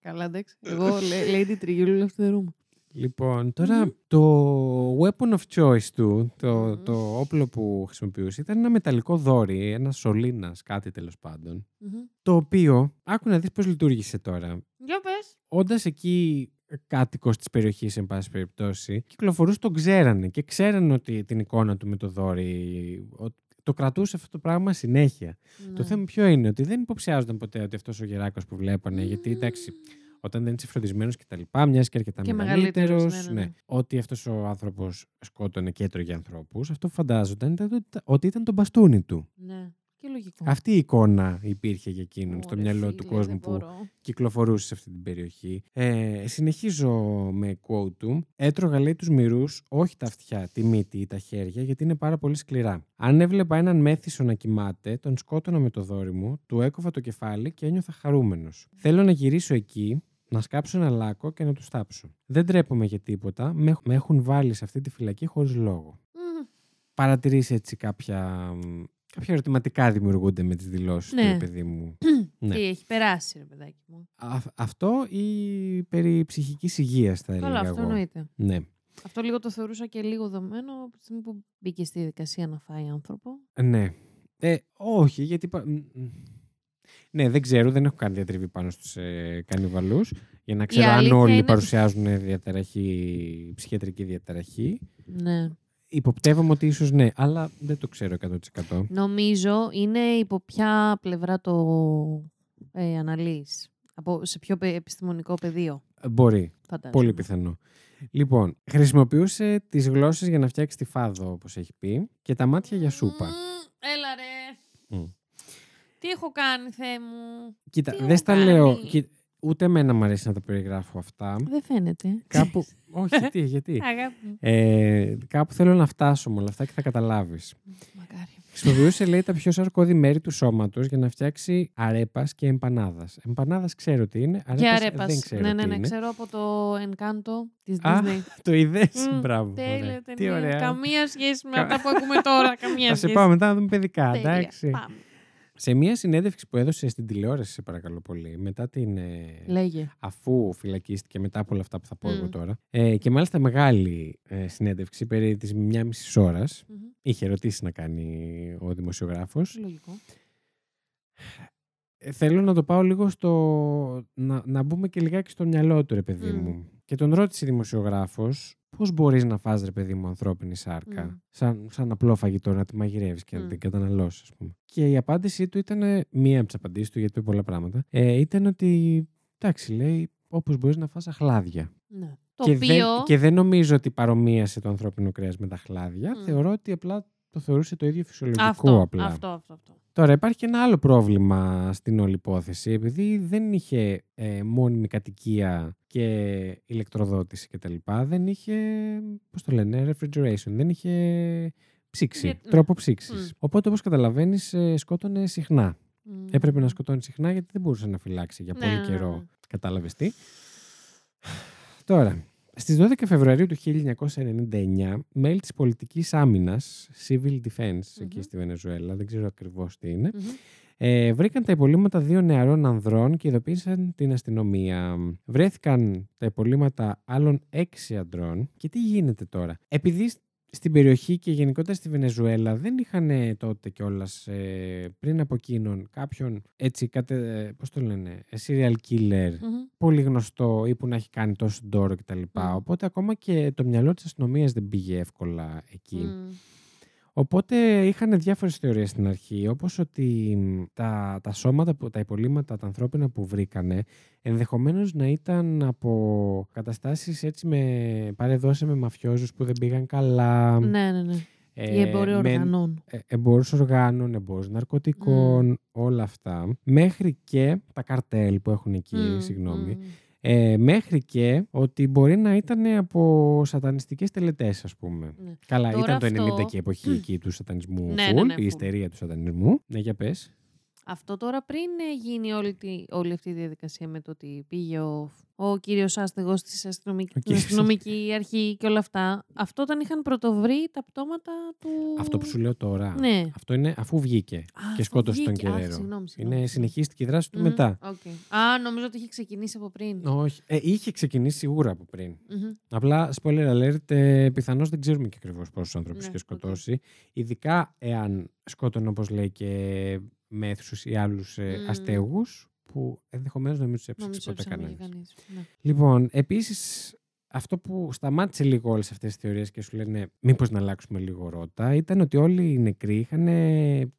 Καλά, εντάξει. Εγώ, λέ- Lady Trigger, ελευθερούμε. Λοιπόν, τώρα Μμμ. το weapon of choice του, το, Μμμ. το όπλο που χρησιμοποιούσε, ήταν ένα μεταλλικό δόρυ, ένα σωλήνας, κάτι τέλος πάντων. Μμμ. Το οποίο, άκου να δεις πώς λειτουργήσε τώρα. Για πες. Όντας εκεί κάτοικος της περιοχής, εν πάση περιπτώσει, κυκλοφορούσε, τον ξέρανε και ξέρανε ότι την εικόνα του με το δόρυ. Ο- Το κρατούσε αυτό το πράγμα συνέχεια. Το Ναι. θέμα ποιο είναι, ότι δεν υποψιάζονταν ποτέ ότι αυτός ο γεράκος που βλέπανε, γιατί εντάξει, Μμμ. όταν δεν είσαι φροντισμένος και τα λοιπά, μοιάζει και αρκετά Και μεγαλύτερος. μεγαλύτερος, ναι, ναι, ναι. Ότι αυτός ο άνθρωπος σκότωνε και έτρωγε ανθρώπους, αυτό που φαντάζονταν ήταν ότι- ότι ήταν το μπαστούνι του. Ναι. Και λογικό. Αυτή η εικόνα υπήρχε για εκείνον στο Ωρε μυαλό του φίλε, κόσμου δεν που μπορώ. κυκλοφορούσε σε αυτή την περιοχή. Ε, συνεχίζω με quote του. Έτρωγα λέει τους μυρούς, όχι τα αυτιά, τη μύτη ή τα χέρια, γιατί είναι πάρα πολύ σκληρά. Αν έβλεπα έναν μέθησο να κοιμάται, τον σκότωνα με το δόρυ μου, του έκοβα το κεφάλι και ένιωθα χαρούμενος. Θέλω να γυρίσω εκεί, να σκάψω ένα λάκκο και να τους στάψω. Δεν τρέπομαι για τίποτα, με, έχ- με έχουν βάλει σε αυτή τη φυλακή χωρίς λόγο. Μμμ. Παρατηρήσει έτσι κάποια, κάποια ερωτηματικά δημιουργούνται με τις δηλώσεις του, Ναι. ρε παιδί μου. Ναι. Τι έχει περάσει, ρε παιδάκι μου. Α- αυτό ή περί ψυχικής υγείας θα έλεγα Καλά, αυτό εγώ. εννοείται. Ναι. Αυτό λίγο το θεωρούσα και λίγο δομένο από τη στιγμή που μπήκε στη διαδικασία να φάει άνθρωπο. Ναι. Ε, όχι, γιατί... πα- μ, μ. Ναι, δεν ξέρω, δεν έχω κάνει διατριβή πάνω στους ε, κανιβαλούς για να ξέρω αν αλήθεια όλοι είναι- παρουσιάζουν διαταραχή, ψυχιατρική διαταραχή. Ναι. Υποπτεύομαι ότι ίσως ναι, αλλά δεν το ξέρω 100%. Νομίζω είναι υπό ποια πλευρά το ε, αναλύεις; Από, σε ποιο πε- επιστημονικό πεδίο, Ε, Μπορεί, φαντάζομαι. πολύ πιθανό. Λοιπόν, χρησιμοποιούσε τις γλώσσες για να φτιάξει τη φάδο, όπως έχει πει, και τα μάτια για σούπα. Μμμ, Έλα ρε. Μμ. Τι έχω κάνει, Θεέ μου; Κοίτα, Τι δεν έχω στα κάνει; λέω. κοι- Ούτε εμένα μου αρέσει να τα περιγράφω αυτά. Δεν φαίνεται. Κάπου. Όχι, τι, γιατί. Αγάπη μου. Ε, κάπου θέλω να φτάσω με όλα αυτά και θα καταλάβεις. Μακάρι. Χρησιμοποιούσε, λέει, τα πιο σαρκώδη μέρη του σώματος για να φτιάξει αρέπας και εμπανάδας. Εμπανάδας ξέρω τι είναι. Και Αρέπας αρέπας. δεν ξέρω Ναι, ναι, τι ναι. είναι. Ξέρω από το Encanto της Α, Disney. Το είδες; Μμ, Μπράβο. Τέλεια ωραία. Τι ταινία. ωραία. Καμία σχέση με Κα- αυτά που ακούμε τώρα. Καμία Θα σε σχέση. πάω μετά να δούμε παιδικά, Τέλεια. εντάξει. Πάμε. Σε μία συνέντευξη που έδωσε στην τηλεόραση, σε παρακαλώ πολύ, μετά την. ε, Λέγε. αφού φυλακίστηκε μετά από όλα αυτά που θα πω εγώ Μμ. τώρα. Ε, και μάλιστα μεγάλη ε, συνέντευξη περί της μία μισής ώρας. Μμμ. Είχε ερωτήσει να κάνει ο δημοσιογράφος. Λογικό. Ε, θέλω να το πάω λίγο στο... Να, να μπούμε και λιγάκι στο μυαλό του, ρε παιδί Μμ. μου. Και τον ρώτησε η δημοσιογράφος πώς μπορείς να φας, ρε παιδί μου, ανθρώπινη σάρκα; Μμ. Σαν, σαν απλό φαγητό, να τη μαγειρεύεις και να Μμ. την καταναλώσεις, ας πούμε. Και η απάντησή του ήταν, μία από τις απαντήσεις του, γιατί είπε πολλά πράγματα, ε, ήταν ότι, εντάξει, λέει, όπως μπορείς να φας αχλάδια. Ναι. Το και, οποίο. δεν, και δεν νομίζω ότι παρομοίασε το ανθρώπινο κρέας με τα χλάδια. Μμ. Θεωρώ ότι απλά το θεωρούσε το ίδιο φυσιολογικό Αυτό, απλά. αυτό, αυτό, αυτό. Τώρα υπάρχει και ένα άλλο πρόβλημα στην όλη υπόθεση. Επειδή δεν είχε ε, μόνιμη κατοικία και ηλεκτροδότηση κτλ. Δεν είχε, πώς το λένε, refrigeration. Δεν είχε ψήξη, Γιατί- τρόπο ψήξης. Μμ. Οπότε όπως καταλαβαίνεις ε, σκότωνε συχνά. Μμ. Έπρεπε να σκοτώνει συχνά γιατί δεν μπορούσε να φυλάξει για Ναι, πολύ ναι, ναι, καιρό. ναι. Κατάλαβες τι. Τώρα, στις 12 Φεβρουαρίου του 1999, μέλη της πολιτικής άμυνας, Civil Defense, εκεί Μμμ. στη Βενεζουέλα, δεν ξέρω ακριβώς τι είναι, Μμμ. ε, βρήκαν τα υπολείμματα δύο νεαρών ανδρών και ειδοποίησαν την αστυνομία. Βρέθηκαν τα υπολείμματα άλλων έξι ανδρών. Και τι γίνεται τώρα; Επειδή σ- στην περιοχή και γενικότερα στη Βενεζουέλα δεν είχαν ε, τότε κιόλας πριν από εκείνον κάποιον έτσι, κατε, πώς το λένε, ε, serial killer Μμμ. πολύ γνωστό ή που να έχει κάνει τόσο ντόρο κτλ. Μμ. Οπότε ακόμα και το μυαλό της αστυνομίας δεν πήγε εύκολα εκεί. Μμ. Οπότε είχαν διάφορες θεωρίες στην αρχή, όπως ότι μ, τα, τα σώματα, που- τα υπολείμματα, τα ανθρώπινα που βρήκανε, ενδεχομένως να ήταν από καταστάσεις έτσι με παρεδώσε με μαφιόζους που δεν πήγαν καλά. Ναι, ναι, ναι. ε, Η εμπορία με- οργανών. ε, εμπόρους οργάνων, εμπόρους ναρκωτικών, όλα αυτά. Μέχρι και τα καρτέλ που έχουν εκεί, Μμ, συγγνώμη. μμ. Ε, μέχρι και ότι μπορεί να ήταν από σατανιστικές τελετές, ας πούμε. Ναι. Καλά, Τώρα ήταν το 90 αυτό- και η εποχή εκεί του σατανισμού Ναι, full, ναι, ναι, η full. ιστερία του σατανισμού. Ναι, για πες. Αυτό τώρα πριν ε, γίνει όλη, τη, όλη αυτή η διαδικασία με το ότι πήγε ο, ο κύριος άστεγος της αστυνομική, Ο στην κύριος- αστυνομική αρχή και όλα αυτά. Αυτό όταν είχαν πρωτοβρει τα πτώματα του... Αυτό που σου λέω τώρα. Ναι. Αυτό είναι αφού βγήκε Α, και αυτό σκότωσε τον βγήκε. Α, Γκερέρο. συγγνώμη, συγγνώμη, Είναι συγγνώμη. συνεχίστηκε η δράση του Μμμ, μετά. οκ. Α, νομίζω ότι είχε ξεκινήσει από πριν. Όχι. Ε, είχε ξεκινήσει σίγουρα από πριν. Μμμ. Απλά, spoiler alert, ε, πιθανώς δεν ξέρουμε και ακριβώς πόσους ανθρώπους Ναι, είχε οκ. σκοτώσει. Ειδικά εάν σκότωνε, όπως λέει, και μέθυσους ή άλλους ε, Μμμ. αστέγους, που ενδεχομένως να μην του έψαξε Νομίζω ποτέ έψαχνε κανένας. και κανείς. Ναι. Λοιπόν, επίσης, αυτό που σταμάτησε λίγο όλες αυτές τις θεωρίες και σου λένε μήπως να αλλάξουμε λίγο ρότα, ήταν ότι όλοι οι νεκροί είχαν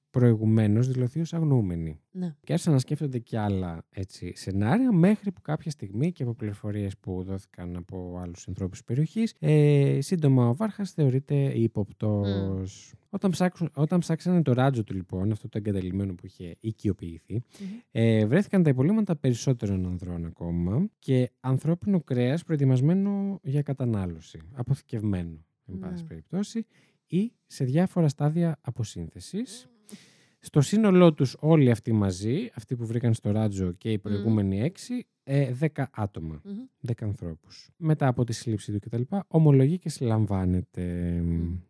προηγουμένως δηλωθεί ως αγνοούμενοι. Ναι. Και άρχισαν να σκέφτονται και άλλα έτσι, σενάρια μέχρι που κάποια στιγμή και από πληροφορίες που δόθηκαν από άλλους ανθρώπους της περιοχής, ε, σύντομα ο Βάρχας θεωρείται ύποπτος. Όταν, ψάξουν, όταν ψάξανε το ράτζο του, λοιπόν, αυτό το εγκαταλειμμένο που είχε οικειοποιηθεί, Μμμ. ε, βρέθηκαν τα υπολείμματα περισσότερων ανδρών ακόμα και ανθρώπινο κρέας προετοιμασμένο για κατανάλωση, αποθηκευμένο, εν πάση Ναι. περιπτώσει, ή σε διάφορα στάδια αποσύνθεσης. Στο σύνολό τους όλοι αυτοί μαζί, αυτοί που βρήκαν στο Ράτζο και οι προηγούμενοι έξι, ε, δέκα άτομα, Μμμ. δέκα ανθρώπους. Μετά από τη σύλληψη του κτλ. ομολογεί και συλλαμβάνεται.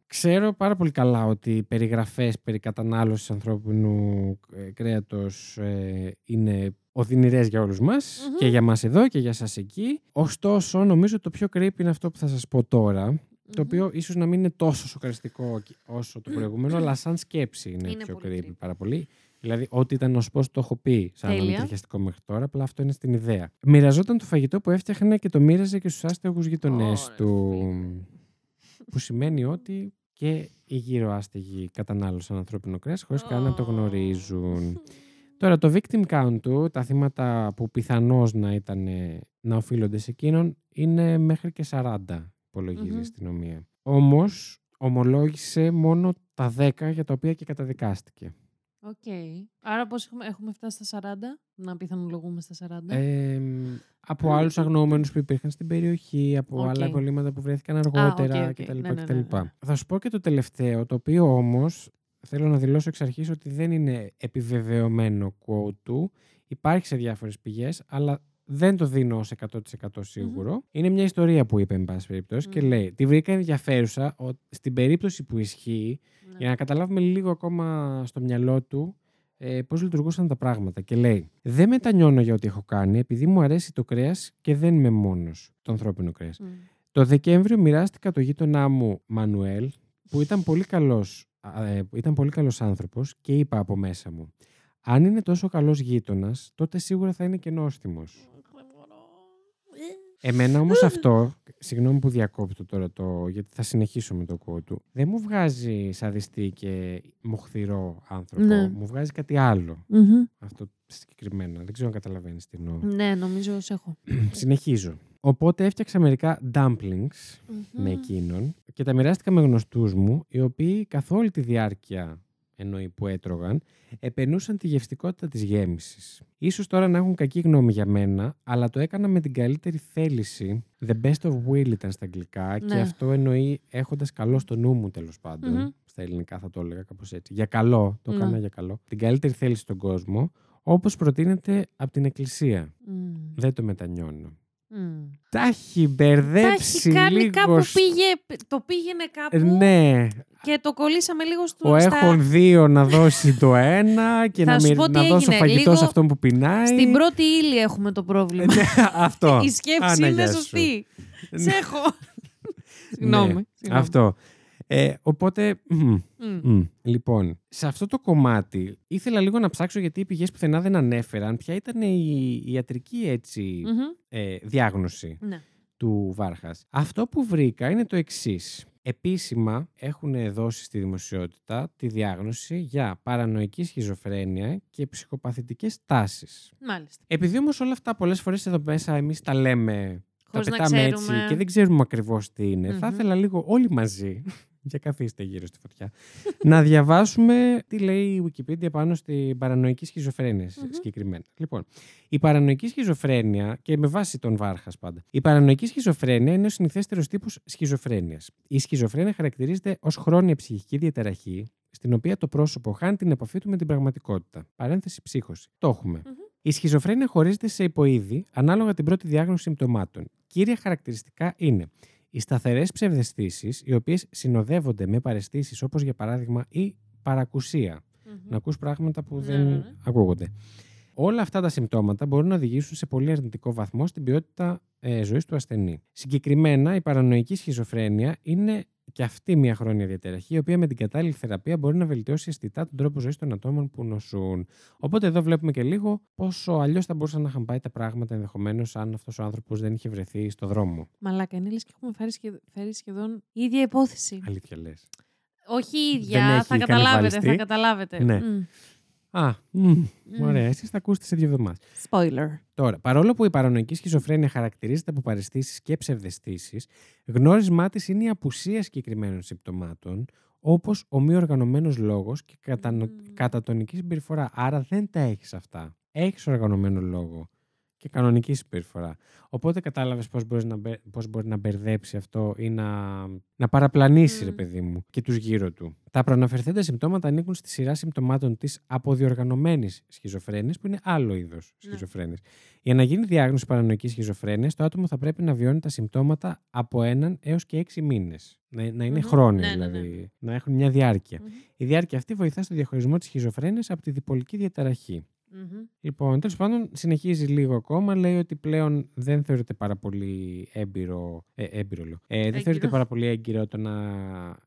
Ξέρω πάρα πολύ καλά ότι οι περιγραφές περί κατανάλωσης ανθρώπινου ε, κρέατος ε, είναι οδυνηρές για όλους μας Μμμ. και για μας εδώ και για σας εκεί. Ωστόσο, νομίζω το πιο creepy είναι αυτό που θα σας πω τώρα, το Μμμ. οποίο ίσως να μην είναι τόσο σοκαριστικό κι- όσο το προηγούμενο, αλλά σαν σκέψη είναι, Είναι πιο πολύ creepy creepy. πάρα πολύ. Δηλαδή, ό,τι ήταν ω πώ το έχω πει σαν Τέλεια. αντριχιαστικό μέχρι τώρα, απλά αυτό είναι στην ιδέα. Μοιραζόταν το φαγητό που έφτιαχνε και το μοίραζε και στους άστεγους γειτονές Ωρε του. φίλε. Που σημαίνει ότι και οι γύρω άστεγοι κατανάλωσαν ανθρώπινο κρέας χωρίς καν να το γνωρίζουν. Τώρα, το victim count του, τα θύματα που πιθανώς να ήταν να οφείλονται σε εκείνον, είναι μέχρι και 40, υπολογίζει Μμμ. η αστυνομία. Όμως, ομολόγησε μόνο τα 10 για τα οποία και καταδικάστηκε. Οκ. Άρα πώς έχουμε, έχουμε φτάσει στα 40, να πιθανολογούμε στα 40. Ε, από άλλους αγνοούμενους που υπήρχαν στην περιοχή, από Οκ. άλλα υπολείμματα που βρέθηκαν αργότερα οκ, οκ. κτλ. Ναι, ναι, ναι, κτλ. ναι. Θα σου πω και το τελευταίο, το οποίο όμως θέλω να δηλώσω εξ αρχής ότι δεν είναι επιβεβαιωμένο quote του. Υπάρχει σε διάφορες πηγές, αλλά δεν το δίνω ως 100% σιγουρο Είναι μια ιστορία που είπε, εν πάση περιπτώσει, και Μμμ. λέει: Τη βρήκα ενδιαφέρουσα ο- στην περίπτωση που ισχύει, Ναι. για να καταλάβουμε λίγο ακόμα στο μυαλό του ε, πώς λειτουργούσαν τα πράγματα. Και λέει: Δεν μετανιώνω για ό,τι έχω κάνει, επειδή μου αρέσει το κρέας και δεν είμαι μόνος το ανθρώπινο κρέας. Μμ. Το Δεκέμβριο μοιράστηκα το γείτονά μου Μανουέλ, που ήταν πολύ καλός, α, ε, που ήταν πολύ καλός άνθρωπος και είπα από μέσα μου αν είναι τόσο καλός γείτονας, τότε σίγουρα θα είναι και νόστιμος. Εμένα όμως αυτό, συγγνώμη που διακόπτω τώρα το, γιατί θα συνεχίσω με το quote του, δεν μου βγάζει σαδιστή και μοχθηρό άνθρωπο, Ναι. μου βγάζει κάτι άλλο. Μμμ. Αυτό συγκεκριμένα, δεν ξέρω αν καταλαβαίνεις τι εννοώ. Ναι, νομίζω σε έχω. Συνεχίζω. Οπότε έφτιαξα μερικά dumplings με εκείνον και τα μοιράστηκα με γνωστούς μου, οι οποίοι καθ' όλη τη διάρκεια εννοεί που έτρωγαν, επενούσαν τη γευστικότητα της γέμισης. Ίσως τώρα να έχουν κακή γνώμη για μένα, αλλά το έκανα με την καλύτερη θέληση. The best of will ήταν στα αγγλικά και Ναι. αυτό εννοεί έχοντας καλό στο νου μου τέλος πάντων. Μμμ. Στα ελληνικά θα το έλεγα κάπως έτσι. Για καλό, το Ναι. έκανα για καλό. Την καλύτερη θέληση στον κόσμο, όπως προτείνεται από την Εκκλησία. Μμ. Δεν το μετανιώνω. Μμ. Τα έχει Τα μπερδέψει έχει κάνει λίγο. κάπου σ- πήγε, το πήγαινε κάπου Ναι, και το κολλήσαμε λίγο στο ο στα- έχουν δύο να δώσει το ένα και Θα να, σου μυρ- πω τι να δώσω έγινε. φαγητό Λίγο σε αυτόν που πεινάει. Στην πρώτη ύλη έχουμε το πρόβλημα. Ναι, αυτό. Η σκέψη Άνα, είναι γεια σου. σωστή. Ναι. Σε έχω. Συγγνώμη. Ναι, συγγνώμη. Αυτό. Ε, οπότε, μμ, Μμ. μμ. λοιπόν, σε αυτό το κομμάτι ήθελα λίγο να ψάξω γιατί οι πηγές πουθενά δεν ανέφεραν ποια ήταν η ιατρική έτσι, Μμμ. ε, διάγνωση Ναι. του Βάρχας. Αυτό που βρήκα είναι το εξής. Επίσημα έχουν δώσει στη δημοσιότητα τη διάγνωση για παρανοϊκή σχιζοφρένεια και ψυχοπαθητικές τάσεις. Μάλιστα. Επειδή όμως όλα αυτά πολλές φορές εδώ μέσα εμείς τα λέμε, Χωρίς τα να πετάμε ξέρουμε. έτσι και δεν ξέρουμε ακριβώς τι είναι, θα Μμμ. ήθελα λίγο όλοι μαζί, για καθίστε γύρω στη φωτιά, να διαβάσουμε τι λέει η Wikipedia πάνω στην παρανοϊκή σχιζοφρένεια Μμμ. συγκεκριμένα. Λοιπόν, η παρανοϊκή σχιζοφρένεια, και με βάση τον Βάρχας πάντα, η παρανοϊκή σχιζοφρένεια είναι ο συνηθέστερος τύπος σχιζοφρένειας. Η σχιζοφρένεια χαρακτηρίζεται ως χρόνια ψυχική διαταραχή, στην οποία το πρόσωπο χάνει την επαφή του με την πραγματικότητα. Παρένθεση ψύχωση. Το έχουμε. Μμμ. Η σχιζοφρένεια χωρίζεται σε υποείδη ανάλογα την πρώτη διάγνωση συμπτωμάτων. Κύρια χαρακτηριστικά είναι οι σταθερές ψευδεστήσεις, οι οποίες συνοδεύονται με παρεστήσεις όπως για παράδειγμα η παρακουσία. Μμμ. Να ακούς πράγματα που Ναι, δεν ναι, ναι. ακούγονται. Όλα αυτά τα συμπτώματα μπορούν να οδηγήσουν σε πολύ αρνητικό βαθμό στην ποιότητα ε, ζωής του ασθενή. Συγκεκριμένα, η παρανοϊκή σχιζοφρένεια είναι και αυτή μια χρόνια διαταραχή, η οποία με την κατάλληλη θεραπεία μπορεί να βελτιώσει αισθητά τον τρόπο ζωής των ατόμων που νοσούν. Οπότε, εδώ βλέπουμε και λίγο πόσο αλλιώς θα μπορούσαν να είχαν πάει τα πράγματα ενδεχομένως αν αυτός ο άνθρωπος δεν είχε βρεθεί στο δρόμο. Μαλάκα, είναι λες και έχουμε φέρει, σχεδ... φέρει σχεδόν η ίδια υπόθεση. Αλήθεια λες. Όχι η Δεν ίδια, έχει θα καταλάβετε, κανιβαλιστεί. θα καταλάβετε. Ναι. Μμ. Α, μ, Μμ. ωραία, εσείς θα ακούσετε σε δύο εβδομάδες. Spoiler. Τώρα, παρόλο που η παρανοϊκή σχιζοφρένεια χαρακτηρίζεται από παρεστήσεις και ψευδεστήσεις, γνώρισμά της είναι η απουσία συγκεκριμένων συμπτωμάτων, όπως ο μη οργανωμένο λόγος και κατανο... Μμμ. κατατονική συμπεριφορά. Άρα δεν τα έχεις αυτά. Έχεις οργανωμένο λόγο και κανονική συμπεριφορά. Οπότε κατάλαβες πώς μπορείς, να μπε- πώς μπορεί να μπερδέψει αυτό ή να, να παραπλανήσει, ρε Μμ. παιδί μου, και τους γύρω του. Τα προαναφερθέντα συμπτώματα ανήκουν στη σειρά συμπτωμάτων της αποδιοργανωμένης σχιζοφρένειας, που είναι άλλο είδος σχιζοφρένειας. Για να γίνει διάγνωση παρανοϊκής σχιζοφρένειας, το άτομο θα πρέπει να βιώνει τα συμπτώματα από έναν έως και έξι μήνες. Να, να είναι Μμμ. χρόνια, Ναι, ναι, ναι. δηλαδή. Να έχουν μια διάρκεια. Μμμ. Η διάρκεια αυτή βοηθά στο διαχωρισμό της σχιζοφρένειας από τη διπολική διαταραχή. Μμμ. Λοιπόν, τέλος πάντων, συνεχίζει λίγο ακόμα. Λέει ότι πλέον δεν θεωρείται πάρα πολύ έμπειρο. Ε, έμπειρο λέω. Ε, δεν Έγκυρο. θεωρείται πάρα πολύ έγκυρο το να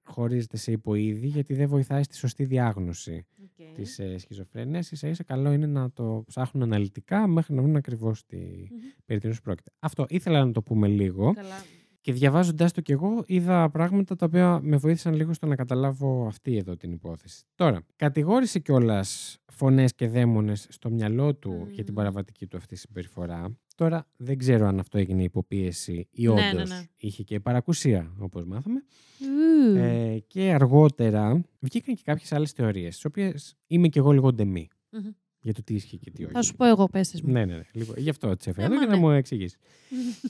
χωρίζεται σε υποείδη, γιατί δεν βοηθάει στη σωστή διάγνωση Οκ. της ε, σχιζοφρένειας. Ίσα ίσα καλό είναι να το ψάχνουν αναλυτικά μέχρι να βρουν ακριβώς τι Μμμ. περί τίνος πρόκειται. Αυτό ήθελα να το πούμε λίγο. Καλά. Και διαβάζοντάς το κι εγώ, είδα πράγματα τα οποία με βοήθησαν λίγο στο να καταλάβω αυτή εδώ την υπόθεση. Τώρα, κατηγόρησε κιόλας φωνές και δαίμονες στο μυαλό του για την Μμμ. παραβατική του αυτή συμπεριφορά. Τώρα, δεν ξέρω αν αυτό έγινε υποπίεση ή Ναι, όντως ναι, ναι. είχε και παρακουσία, όπως μάθαμε. Ου. Ε, και αργότερα βγήκαν και κάποιες άλλες θεωρίες, τις οποίες είμαι κι εγώ λίγο ντεμή Μμμ. Για το τι ισχύει και τι όχι. Θα σου πω εγώ, πες μου. Ναι, ναι, ναι. Λοιπόν, γι' αυτό τι έφερα Ε, εδώ μα για να ναι. μου εξηγήσεις.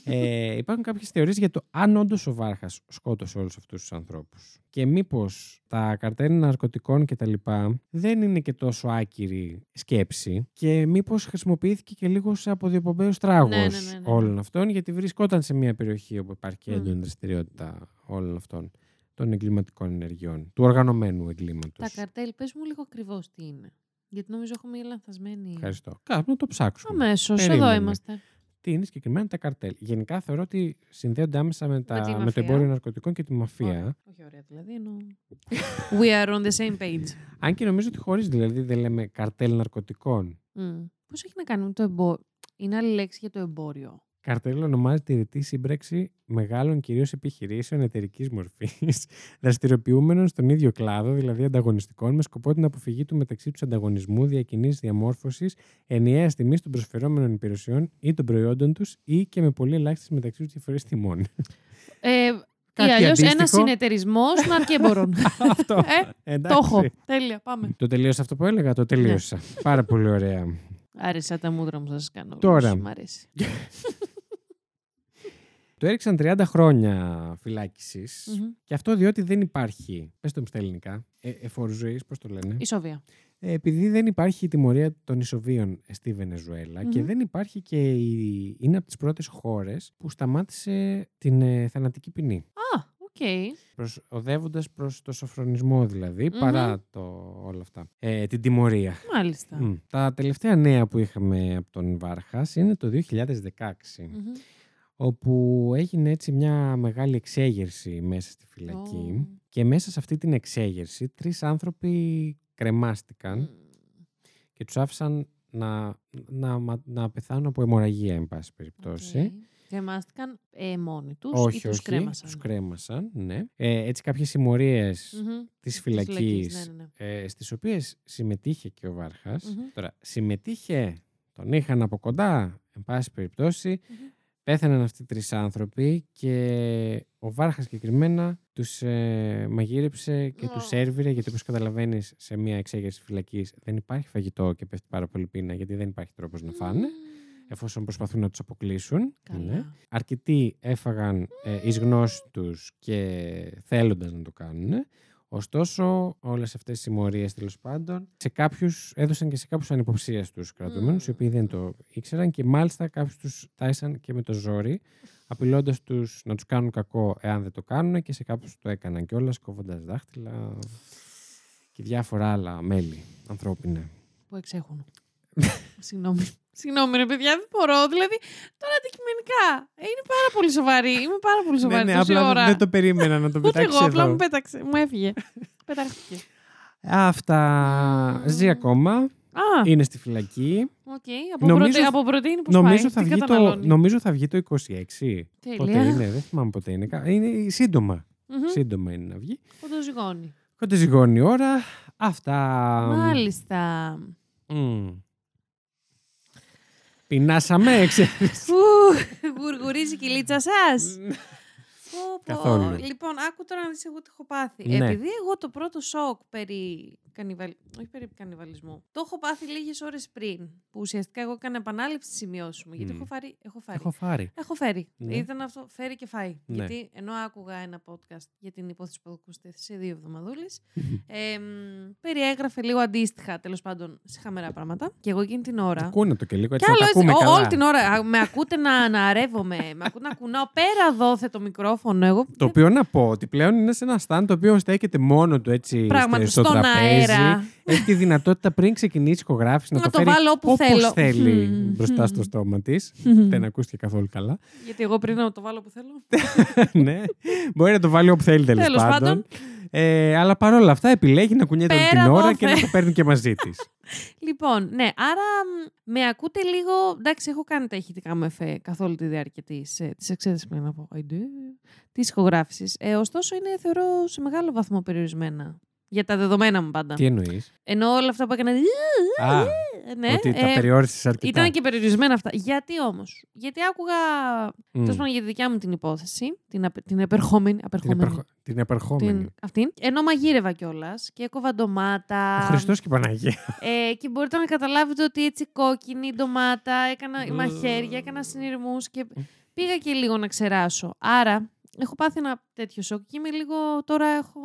ε, υπάρχουν κάποιες θεωρίες για το αν όντως ο Βάρχας σκότωσε όλους αυτούς τους ανθρώπους. Και μήπως τα καρτέλ ναρκωτικών κτλ. δεν είναι και τόσο άκυρη σκέψη. Και μήπως χρησιμοποιήθηκε και λίγο σε αποδιοπομπαίο τράγο Ναι, ναι, ναι, ναι. όλων αυτών, γιατί βρισκόταν σε μια περιοχή όπου υπάρχει και Μμ. έντονη δραστηριότητα όλων αυτών των εγκληματικών ενεργειών, του οργανωμένου εγκλήματος. Τα καρτέλ, πες μου λίγο ακριβώς τι είναι. Γιατί νομίζω έχω μια λανθασμένη. Ευχαριστώ. Κάπου να το ψάξουμε. Αμέσως, εδώ Περίμενε. είμαστε. τι είναι συγκεκριμένα τα καρτέλ; Γενικά θεωρώ ότι συνδέονται άμεσα με, τα, τη με, το μαφία. εμπόριο ναρκωτικών και τη μαφία. Ωραία. Όχι ωραία, δηλαδή. Εννοώ... We are on the same page. Αν και νομίζω ότι χωρίς δηλαδή δεν λέμε καρτέλ ναρκωτικών. Πώς έχει να κάνει με το εμπόριο. Είναι άλλη λέξη για το εμπόριο. Καρτέλ ονομάζεται η ρητή σύμπραξη μεγάλων κυρίως επιχειρήσεων εταιρικής μορφής, δραστηριοποιούμενων στον ίδιο κλάδο, δηλαδή ανταγωνιστικών, με σκοπό την αποφυγή του μεταξύ τους ανταγωνισμού, διακοινή διαμόρφωσης, ενιαίας τιμής των προσφερόμενων υπηρεσιών ή των προϊόντων τους ή και με πολύ ελάχιστε μεταξύ τους διαφορές τιμών. Ε, ή Κάτι αλλιώς ένας αντίστοιχο. συνεταιρισμός ναρκέμπορων. Αυτό. Ε, το Εντάξει. έχω. Τέλεια, πάμε. Το τελείωσα αυτό που έλεγα, το τελείωσα. Πάρα πολύ ωραία. Άρεσα τα μούτρα μου, θα σας κάνω. Τώρα. όλους. Μ' αρέσει. Το έριξαν 30 χρόνια φυλάκισης Μμμ. και αυτό διότι δεν υπάρχει, πες το μου στα ελληνικά, ε, εφόρου ζωής, πώς το λένε, Ισόβια. ε, επειδή δεν υπάρχει η τιμωρία των ισοβίων στη Βενεζουέλα και Μμμ. δεν υπάρχει και η... είναι από τις πρώτες χώρες που σταμάτησε την ε, θανατική ποινή. Α, οκ. Προς, οδεύοντας προς το σωφρονισμό δηλαδή, Μμμ. παρά το, όλα αυτά. Ε, την τιμωρία. Μάλιστα. Μμ. Τα τελευταία νέα που είχαμε από τον Βάρχας είναι το 2016 Μμμ. Όπου έγινε έτσι μια μεγάλη εξέγερση μέσα στη φυλακή Ω. και μέσα σε αυτή την εξέγερση τρεις άνθρωποι κρεμάστηκαν Μμ. και τους άφησαν να, να, μα- να πεθάνουν από αιμορραγία εν πάση περιπτώσει. Οκ. Κρεμάστηκαν ε, μόνοι τους όχι, ή τους όχι. κρέμασαν; Τους κρέμασαν, ναι. Ε, έτσι κάποιες συμμορίες Μμμ. της Της φυλακής, ναι, ναι, ναι. ε, στις οποίες συμμετείχε και ο Βάρχας. Μμμ. Τώρα, συμμετείχε, τον είχαν από κοντά, εν πάση περιπτώσει, Μμμ. Πέθαναν αυτοί οι τρεις άνθρωποι και ο Βάρχας συγκεκριμένα τους ε, μαγείρεψε και τους Ω. σέρβιρε γιατί όπως καταλαβαίνεις σε μια εξέγερση φυλακής δεν υπάρχει φαγητό και πέφτει πάρα πολύ πείνα γιατί δεν υπάρχει τρόπος να φάνε εφόσον προσπαθούν να τους αποκλείσουν. Καλά. Ναι. Αρκετοί έφαγαν ε, εις γνώση τους και θέλοντας να το κάνουν. Ωστόσο, όλες αυτές οι συμμορίες τέλος πάντων σε κάποιους, έδωσαν και σε κάποιους ανυποψίαστους κρατουμένους, οι οποίοι δεν το ήξεραν και μάλιστα κάποιους τους τάισαν και με το ζόρι, απειλώντας τους να τους κάνουν κακό εάν δεν το κάνουν και σε κάποιους το έκαναν κιόλας κόβοντας δάχτυλα και διάφορα άλλα μέλη ανθρώπινα. Που εξέχουν. Συγγνώμη. Συγγνώμη, ρε παιδιά, δεν μπορώ. Δηλαδή, τώρα αντικειμενικά. ε, Είναι πάρα πολύ σοβαρή. Είμαι πάρα πολύ σοβαρή. ναι, τόση απλά ώρα. δεν το περίμενα να το Ούτε πετάξεις εγώ, απλά εδώ. μου πέταξε. Μου έφυγε. Πετάχτηκε. Αυτά ζει ακόμα. Α, Είναι στη φυλακή. οκ. Από, Νομίζω- πρωτε- από πρωτεΐνη πώς Νομίζω πάει. θα, τι βγει το, καταναλώνει; νομίζω θα βγει το 26. Τέλεια. Πότε είναι, δεν θυμάμαι πότε είναι. Κα- Είναι σύντομα. Μμμ. Σύντομα είναι να βγει. Κοντοζυγώνει. Κότε ζυγώνει η ώρα. Αυτά. Μάλιστα. Μμ. Πεινάσαμε, ξέρεις. Φου, γουργουρίζει η κυλίτσα σας. Πω, πω. Καθόλου. Λοιπόν, άκου τώρα να δεις εγώ τι έχω πάθει. Ναι. Επειδή εγώ το πρώτο σοκ περί κανιβαλ... όχι περί κανιβαλισμού, το έχω πάθει λίγες ώρες πριν, που ουσιαστικά εγώ έκανα επανάληψη στις σημειώσεις μου, γιατί Μμ. έχω, φάρει, έχω φάρει. Έχω φάρει. Έχω φέρει. Ναι. Ήταν αυτό, φέρει και φάει. Ναι. Γιατί ενώ άκουγα ένα podcast για την υπόθεση που ακούσετε σε δύο εβδομαδούλες, ε, μ, περιέγραφε λίγο αντίστοιχα τέλος πάντων σε χαμερά πράγματα. Και εγώ εκείνη την ώρα. Ακούνε το και λίγο Κι έτσι να άλλο τα έτσι, ακούμε ό- καλά. όλη την ώρα α, με ακούτε να, να αρεύομαι, με ακούτε να κουνάω πέρα δόθε το μικρόφωνο. Εγώ Το οποίο να πω ότι πλέον είναι σε ένα stand το οποίο στέκεται μόνο του έτσι Πράγματι, στο στον τραπέζι. Αέρα. Έχει τη δυνατότητα πριν ξεκινήσει η ηχογράφηση να, Να το το φέρει βάλω όπου όπως θέλω. θέλει Μμμ. μπροστά στο στόμα της. Δεν ακούστηκε καθόλου καλά. Γιατί εγώ πριν να το βάλω που θέλω. ναι. Μπορεί να το βάλει όπου θέλει τέλος Τέλος πάντων. πάντων. Ε, αλλά παρόλα αυτά επιλέγει να κουνιέται όλη Πέρα την ώρα εδώ, και να θε. το παίρνει και μαζί της. Λοιπόν, ναι, άρα μ, με ακούτε λίγο. Εντάξει, έχω κάνει τα ηχητικά μου εφέ καθ' όλη τη διάρκεια της της εξέτασης που να πω. Της ηχογράφησης. Ε, ωστόσο, είναι θεωρώ σε μεγάλο βαθμό περιορισμένα. Για τα δεδομένα μου πάντα. Τι εννοείς; Ενώ όλα αυτά που έκανα. Α, Ναι, ότι τα ε, περιόρισες αρκετά. ήταν και περιορισμένα αυτά. Γιατί όμως; Γιατί άκουγα. Μμ. Τέλος πάντων για τη δικιά μου την υπόθεση. Την, απε- την επερχόμενη. την, απερχόμενη επερχο... την επερχόμενη. την, αυτήν. Ενώ μαγείρευα κιόλας και έκοβα ντομάτα. Ο Χριστός και η Παναγία. Ε, και μπορείτε να καταλάβετε ότι έτσι κόκκινη ντομάτα, έκανα Μμμ. μαχαίρια, έκανα συνειρμούς και πήγα και λίγο να ξεράσω. Άρα, έχω πάθει ένα τέτοιο σοκ και είμαι λίγο, τώρα έχω,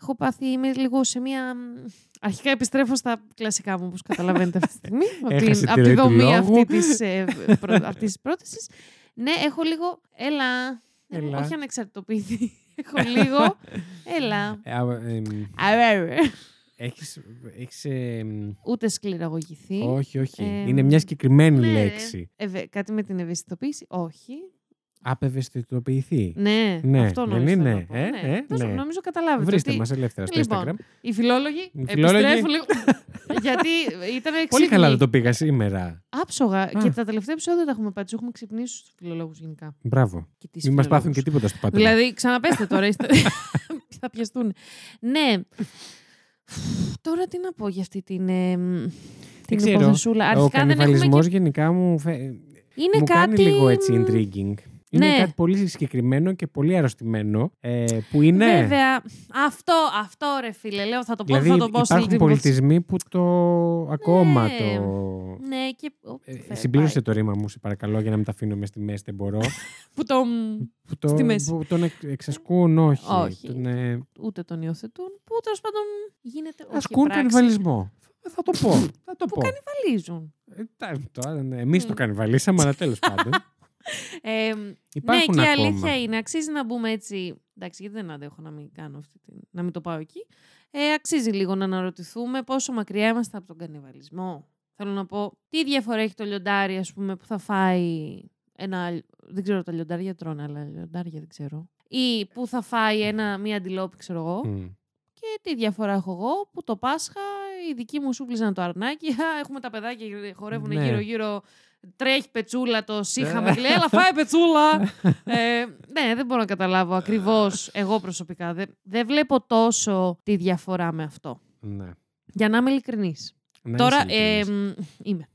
έχω πάθει, είμαι λίγο σε μια... μ, Αρχικά επιστρέφω στα κλασικά μου, όπως καταλαβαίνετε αυτή τη στιγμή, από, Έχασε την, τη από τη ροή του δομή λόγου. αυτή της, ε, προ, αυτής της πρότασης. Ναι, έχω λίγο, έλα, Έλα. όχι ανεξαρτητοποιηθεί, έχω λίγο, έλα. Ε, α, εμ, Αρέρε. έχεις, έχεις, εμ, Ούτε σκληραγωγηθεί. όχι, όχι. Ε, είναι μια συγκεκριμένη Ναι, λέξη. ευε- κάτι με την ευαισθητοποίηση, όχι. Απευαισθητοποιηθεί. Ναι, Ναι, αυτό δεν νομίζω. θέλω είναι, να πω. ε, ναι. ε, Τόσο- ναι. Νομίζω καταλάβετε. Βρίστε ότι μας ελεύθερα στο Λοιπόν, Instagram. Οι φιλόλογοι Οι φιλόλογοι- επιστρέφουν λίγο. γιατί ήταν Πολύ εξύπνοι. καλά δεν το πήγα σήμερα. Άψογα. Α. Και τα τελευταία επεισόδια τα έχουμε πάει. Του έχουμε ξυπνήσει στου φιλολόγου γενικά. Μπράβο. Και τις Μην μας πάθουν φιλολόγους. και τίποτα στο πάτωμα. Δηλαδή, ξαναπέστε τώρα. είστε... θα πιαστούν. Ναι. Τώρα τι να πω για αυτή την. ε, μ, την ξέρω. υποθεσούλα. Ο Αρχικά δεν έχουμε κανιβαλισμός και... γενικά μου, φε... Είναι μου κάτι... κάνει λίγο έτσι μ, intriguing. Είναι Ναι. κάτι πολύ συγκεκριμένο και πολύ αρρωστημένο ε, που είναι... Βέβαια. Αυτό, αυτό ρε φίλε. Λέω, θα το πω, Δηλαδή θα το πω σε υπάρχουν την πολιτισμοί που το ακόμα Ναι. το... Ναι, και. Ω, Ε, φε- συμπλήρωσε πάει. το ρήμα μου, σε παρακαλώ, για να μην τα αφήνω μες στη μέση, δεν μπορώ. Που το. που, το, Στη μέση. που τον εξ- εξασκούν, όχι. Όχι. Τον, ε, Ούτε τον υιοθετούν. Που τέλος πάντων γίνεται. όχι ασκούν πράξη, κανιβαλισμό. Θα το πω. Θα το Που πω. κανιβαλίζουν. Ε, τα- τώρα, ναι, εμείς το Μμ. κανιβαλίσαμε, αλλά τέλος πάντων. Ε, ναι, Υπάρχουν και η ακόμα. αλήθεια είναι, αξίζει να μπούμε έτσι. Εντάξει, γιατί δεν αντέχω να μην κάνω αυτή την. να μην το πάω εκεί. Ε, αξίζει λίγο να αναρωτηθούμε πόσο μακριά είμαστε από τον κανιβαλισμό. Θέλω να πω, τι διαφορά έχει το λιοντάρι, ας πούμε, που θα φάει ένα. αλ- Δεν ξέρω, τα λιοντάρια τρώνε, αλλά λιοντάρια δεν ξέρω. Ή που θα φάει ένα, μία αντιλόπη, ξέρω εγώ. Μμ. Και τι διαφορά έχω εγώ που το Πάσχα οι δικοί μου σούπλιζαν το αρνάκι. Α, έχουμε τα παιδάκια χορεύουν Ναι. γύρω-γύρω. Τρέχει πετσούλα, το σύχαμε και λέει: Έλα, φάει πετσούλα. ε, ναι, δεν μπορώ να καταλάβω ακριβώς εγώ προσωπικά. Δεν, δεν βλέπω τόσο τη διαφορά με αυτό. Ναι. Για να είμαι ειλικρινής. Να Τώρα, είσαι ειλικρινής. ε, μ, είμαι.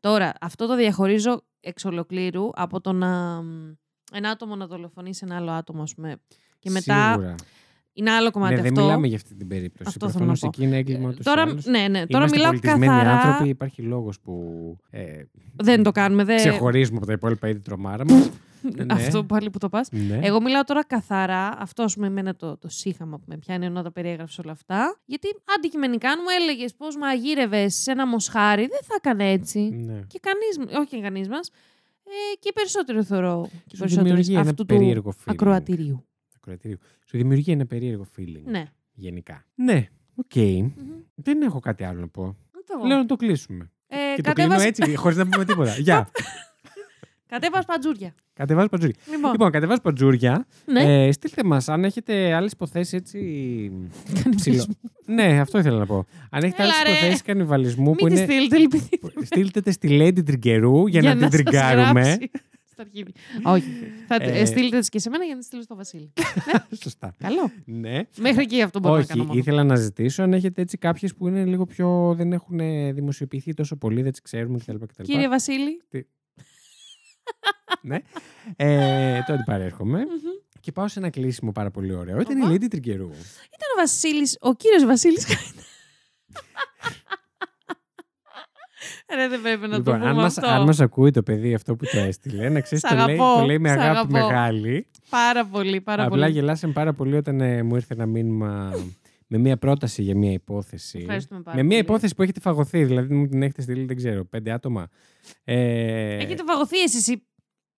Τώρα, αυτό το διαχωρίζω εξ ολοκλήρου από το να μ, ένα άτομο να δολοφονήσει ένα άλλο άτομο, ας πούμε. Και μετά Σίγουρα. Είναι άλλο κομμάτι Ναι, δεν αυτό. μιλάμε για αυτή την περίπτωση. Αυτό θέλω να Προφανώς πω. εκεί είναι έγκλημα ούτως ή Τώρα, άλλως. ναι, ναι, τώρα Είμαστε μιλάω πολιτισμένοι καθαρά. άνθρωποι, υπάρχει λόγος που ε, Δεν το κάνουμε. Δεν... ξεχωρίζουμε από τα υπόλοιπα είδη τρομάρα μας. ναι. Αυτό πάλι που το πας. ναι. Εγώ μιλάω τώρα καθαρά. Αυτό με εμένα το, το σίχαμα που με πιάνει ενώ τα περιέγραψες όλα αυτά. Γιατί αντικειμενικά, αν μου έλεγες πώς μαγείρευες σε ένα μοσχάρι, δεν θα έκανε έτσι. ναι. Και κανείς, όχι και κανείς μας. Ε, και περισσότερο θεωρώ. Και Σου περισσότεροι δημιουργεί ένα αυτού του περίεργο feeling. ακροατηρίου. Ακροατήριο. Σου δημιουργεί ένα περίεργο feeling. Ναι. Γενικά. Ναι, οκ. Μμμ. Δεν έχω κάτι άλλο να πω. Αυτό εγώ. Λέω να το κλείσουμε. Ε, Και το κλείνω κατέβας, έτσι, χωρίς να πούμε τίποτα. Γεια. κατέβας παντζούρια. Κατεβάζω πατζούρια. Λοιπόν, Λοιπόν, κατεβάζω πατζούρια. ναι. Ε, στείλτε μας αν έχετε άλλες υποθέσεις έτσι. Κανιβαλισμού. ψηλό. ναι, αυτό ήθελα να πω. Αν έχετε άλλες Έλα, ρε. υποθέσεις κανιβαλισμού που Μην τη είναι. στείλετε, λυπηθεί. Στείλτε τε στη Lady Τριγκερού για, να την σας τριγκάρουμε. Γράψει στα αρχίδια. Όχι. Θα Ε, ε, στείλετε τις και σε μένα για να τις στείλω στο Βασίλη. Σωστά. Καλό. Ναι. Μέχρι εκεί αυτό μπορώ να κάνω. Όχι, μόνο. ήθελα να ζητήσω αν έχετε έτσι κάποιες που είναι λίγο πιο. δεν έχουν δημοσιοποιηθεί τόσο πολύ, δεν τις ξέρουμε κτλ. κτλ. Κύριε Βασίλη. ναι. Ε, τότε παρέρχομαι. μμμ. Και πάω σε ένα κλείσιμο πάρα πολύ ωραίο. Ήταν η Ωπα. Lady Τριγκερού. Ήταν ο Βασίλης, ο κύριος Βασίλης Ρε, δεν πρέπει να το Λοιπόν, πούμε αν μας, αυτό. αν μας ακούει το παιδί αυτό που το έστειλε, να ξέρει Σ' το, λέει, αγαπώ, το λέει με σ' αγάπη αγαπώ. μεγάλη. Πάρα πολύ, πάρα Απλά πολύ. γελάσαμε πάρα πολύ όταν ε, μου ήρθε ένα μήνυμα με μια πρόταση για μια υπόθεση. Ευχαριστούμε πάρα με μια πολύ. υπόθεση που έχετε φαγωθεί, δηλαδή μου την έχετε στείλει, δεν ξέρω, πέντε άτομα. Ε, Έχετε φαγωθεί εσείς οι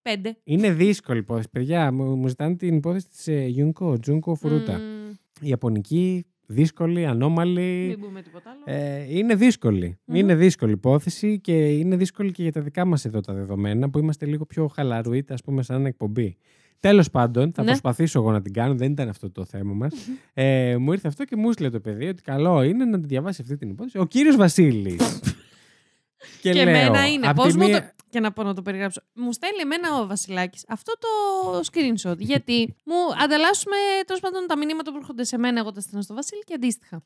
πέντε; Είναι δύσκολη υπόθεση, παιδιά. Μου, μου ζητάνε την υπόθεση της ε, Junko, Junko Furuta. Μμμ, Ιαπωνική, δύσκολη, ανώμαλη. Μην πούμε τίποτα άλλο. Ε, είναι δύσκολη. Μμμ. Είναι δύσκολη υπόθεση και είναι δύσκολη και για τα δικά μας εδώ τα δεδομένα που είμαστε λίγο πιο χαλαρουίτα, ας πούμε, σαν εκπομπή. Τέλος πάντων, θα Ναι. προσπαθήσω εγώ να την κάνω, δεν ήταν αυτό το θέμα μας. Ε, μου ήρθε αυτό και μου έστειλε το παιδί ότι καλό είναι να την διαβάσει αυτή την υπόθεση ο κύριος Βασίλης. Και λέω, εμένα είναι. απ' Πώς τη μου μία- το. Και να πω να το περιγράψω. Μου στέλνει εμένα ο Βασιλάκης αυτό το screenshot. γιατί μου ανταλλάσσουμε τέλος πάντων τα μηνύματα που έρχονται σε μένα, εγώ τα στέλνω στο Βασίλη και αντίστοιχα.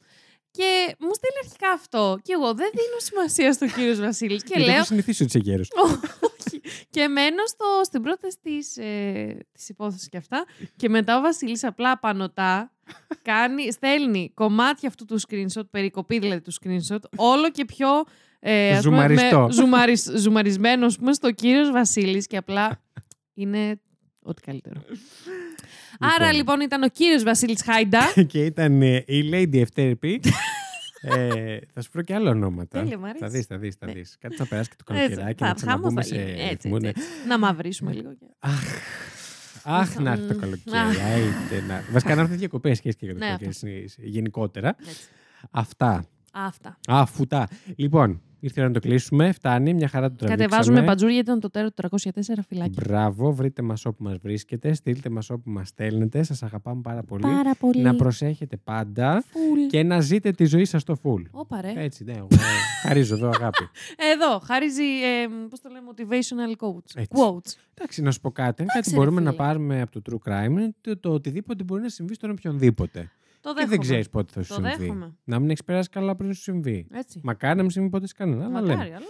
Και μου στέλνει αρχικά αυτό. Και εγώ δεν δίνω σημασία στον κύριος Βασίλης. Και Γιατί λέω. έχω συνηθίσει ότι είσαι γέρος. Όχι. Και μένω στο, στην πρόταση της, ε, της υπόθεσης και αυτά. Και μετά ο Βασίλης απλά πανωτά κάνει, στέλνει κομμάτια αυτού του screenshot, περικοπή δηλαδή του screenshot, όλο και πιο ε, ας πούμε, Ζουμαριστό. με- ζουμαρισ, ζουμαρισμένος ας πούμε, στο κύριος Βασίλης και απλά είναι ό,τι καλύτερο. Άρα λοιπόν ήταν ο κύριος Βασίλης Χάιντα. και ήταν ε, η Lady Ευτέρπη. ε, θα σου πω και άλλα ονόματα. Τέλεια, μ' αρέσει. θα δεις, θα δεις, θα Ναι. δεις. Κάτι θα περάσει και το Έτσι, καλοκαιράκι θα- να ξαναπούμε χάμος θα σε γίνει. Έτσι, ρυθμό, έτσι, ναι. έτσι. Να μαυρίσουμε λίγο. και- Αχ, αχ, να έρθει το Μμμ. καλοκαίρι. Αχ. άιτε να- Βασικά να έρθει διακοπές και και για το Ναι, καλοκαίρι συ- γενικότερα. έτσι. Αυτά. Αυτά. Α, φουτά. Λοιπόν, ήρθε η ώρα να το κλείσουμε. Φτάνει, μια χαρά το τραβήξαμε. Κατεβάζουμε παντζούρια, ήταν το τέρο του 304 φυλάκι. Μπράβο, βρείτε μας όπου μας βρίσκετε, στείλτε μας όπου μας στέλνετε. Σας αγαπάμε πάρα πολύ. Πάρα πολύ. Να προσέχετε πάντα Φουλ. και να ζείτε τη ζωή σας στο full. Όπα ρε. Έτσι, ναι, εγώ χαρίζω εδώ αγάπη. Εδώ, χαρίζει, ε, πώς το λέμε, motivational quotes. Έτσι. Quotes. Εντάξει, να σου πω κάτι. Αν κάτι Εντάξει, ρε μπορούμε να φίλε. πάρουμε από το true crime είναι το, το οτιδήποτε μπορεί να συμβεί στον οποιονδήποτε. Το Και δέχομαι. δεν ξέρεις πότε θα σου Το συμβεί. δέχομαι. Να μην έχεις περάσει καλά πριν σου συμβεί. Έτσι. Μακάρι να μην συμβεί ποτέ σε κανένα. Αλλά λέμε. Μακάρι, αλλά...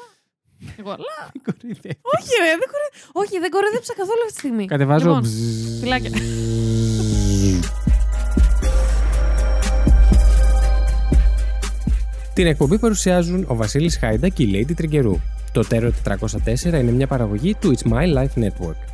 Εγώ, αλλά... Μην κοροϊδεύεις. Όχι ρε, δεν, κορε... Όχι, δεν κοροϊδέψα καθόλου αυτή τη στιγμή. Κατεβάζω. Λοιπόν, μπζζζ. φυλάκια. Την εκπομπή παρουσιάζουν ο Βασίλης Χάιντα και η Lady Τριγκερού. Το Terror 404 είναι μια παραγωγή του It's My Life Network.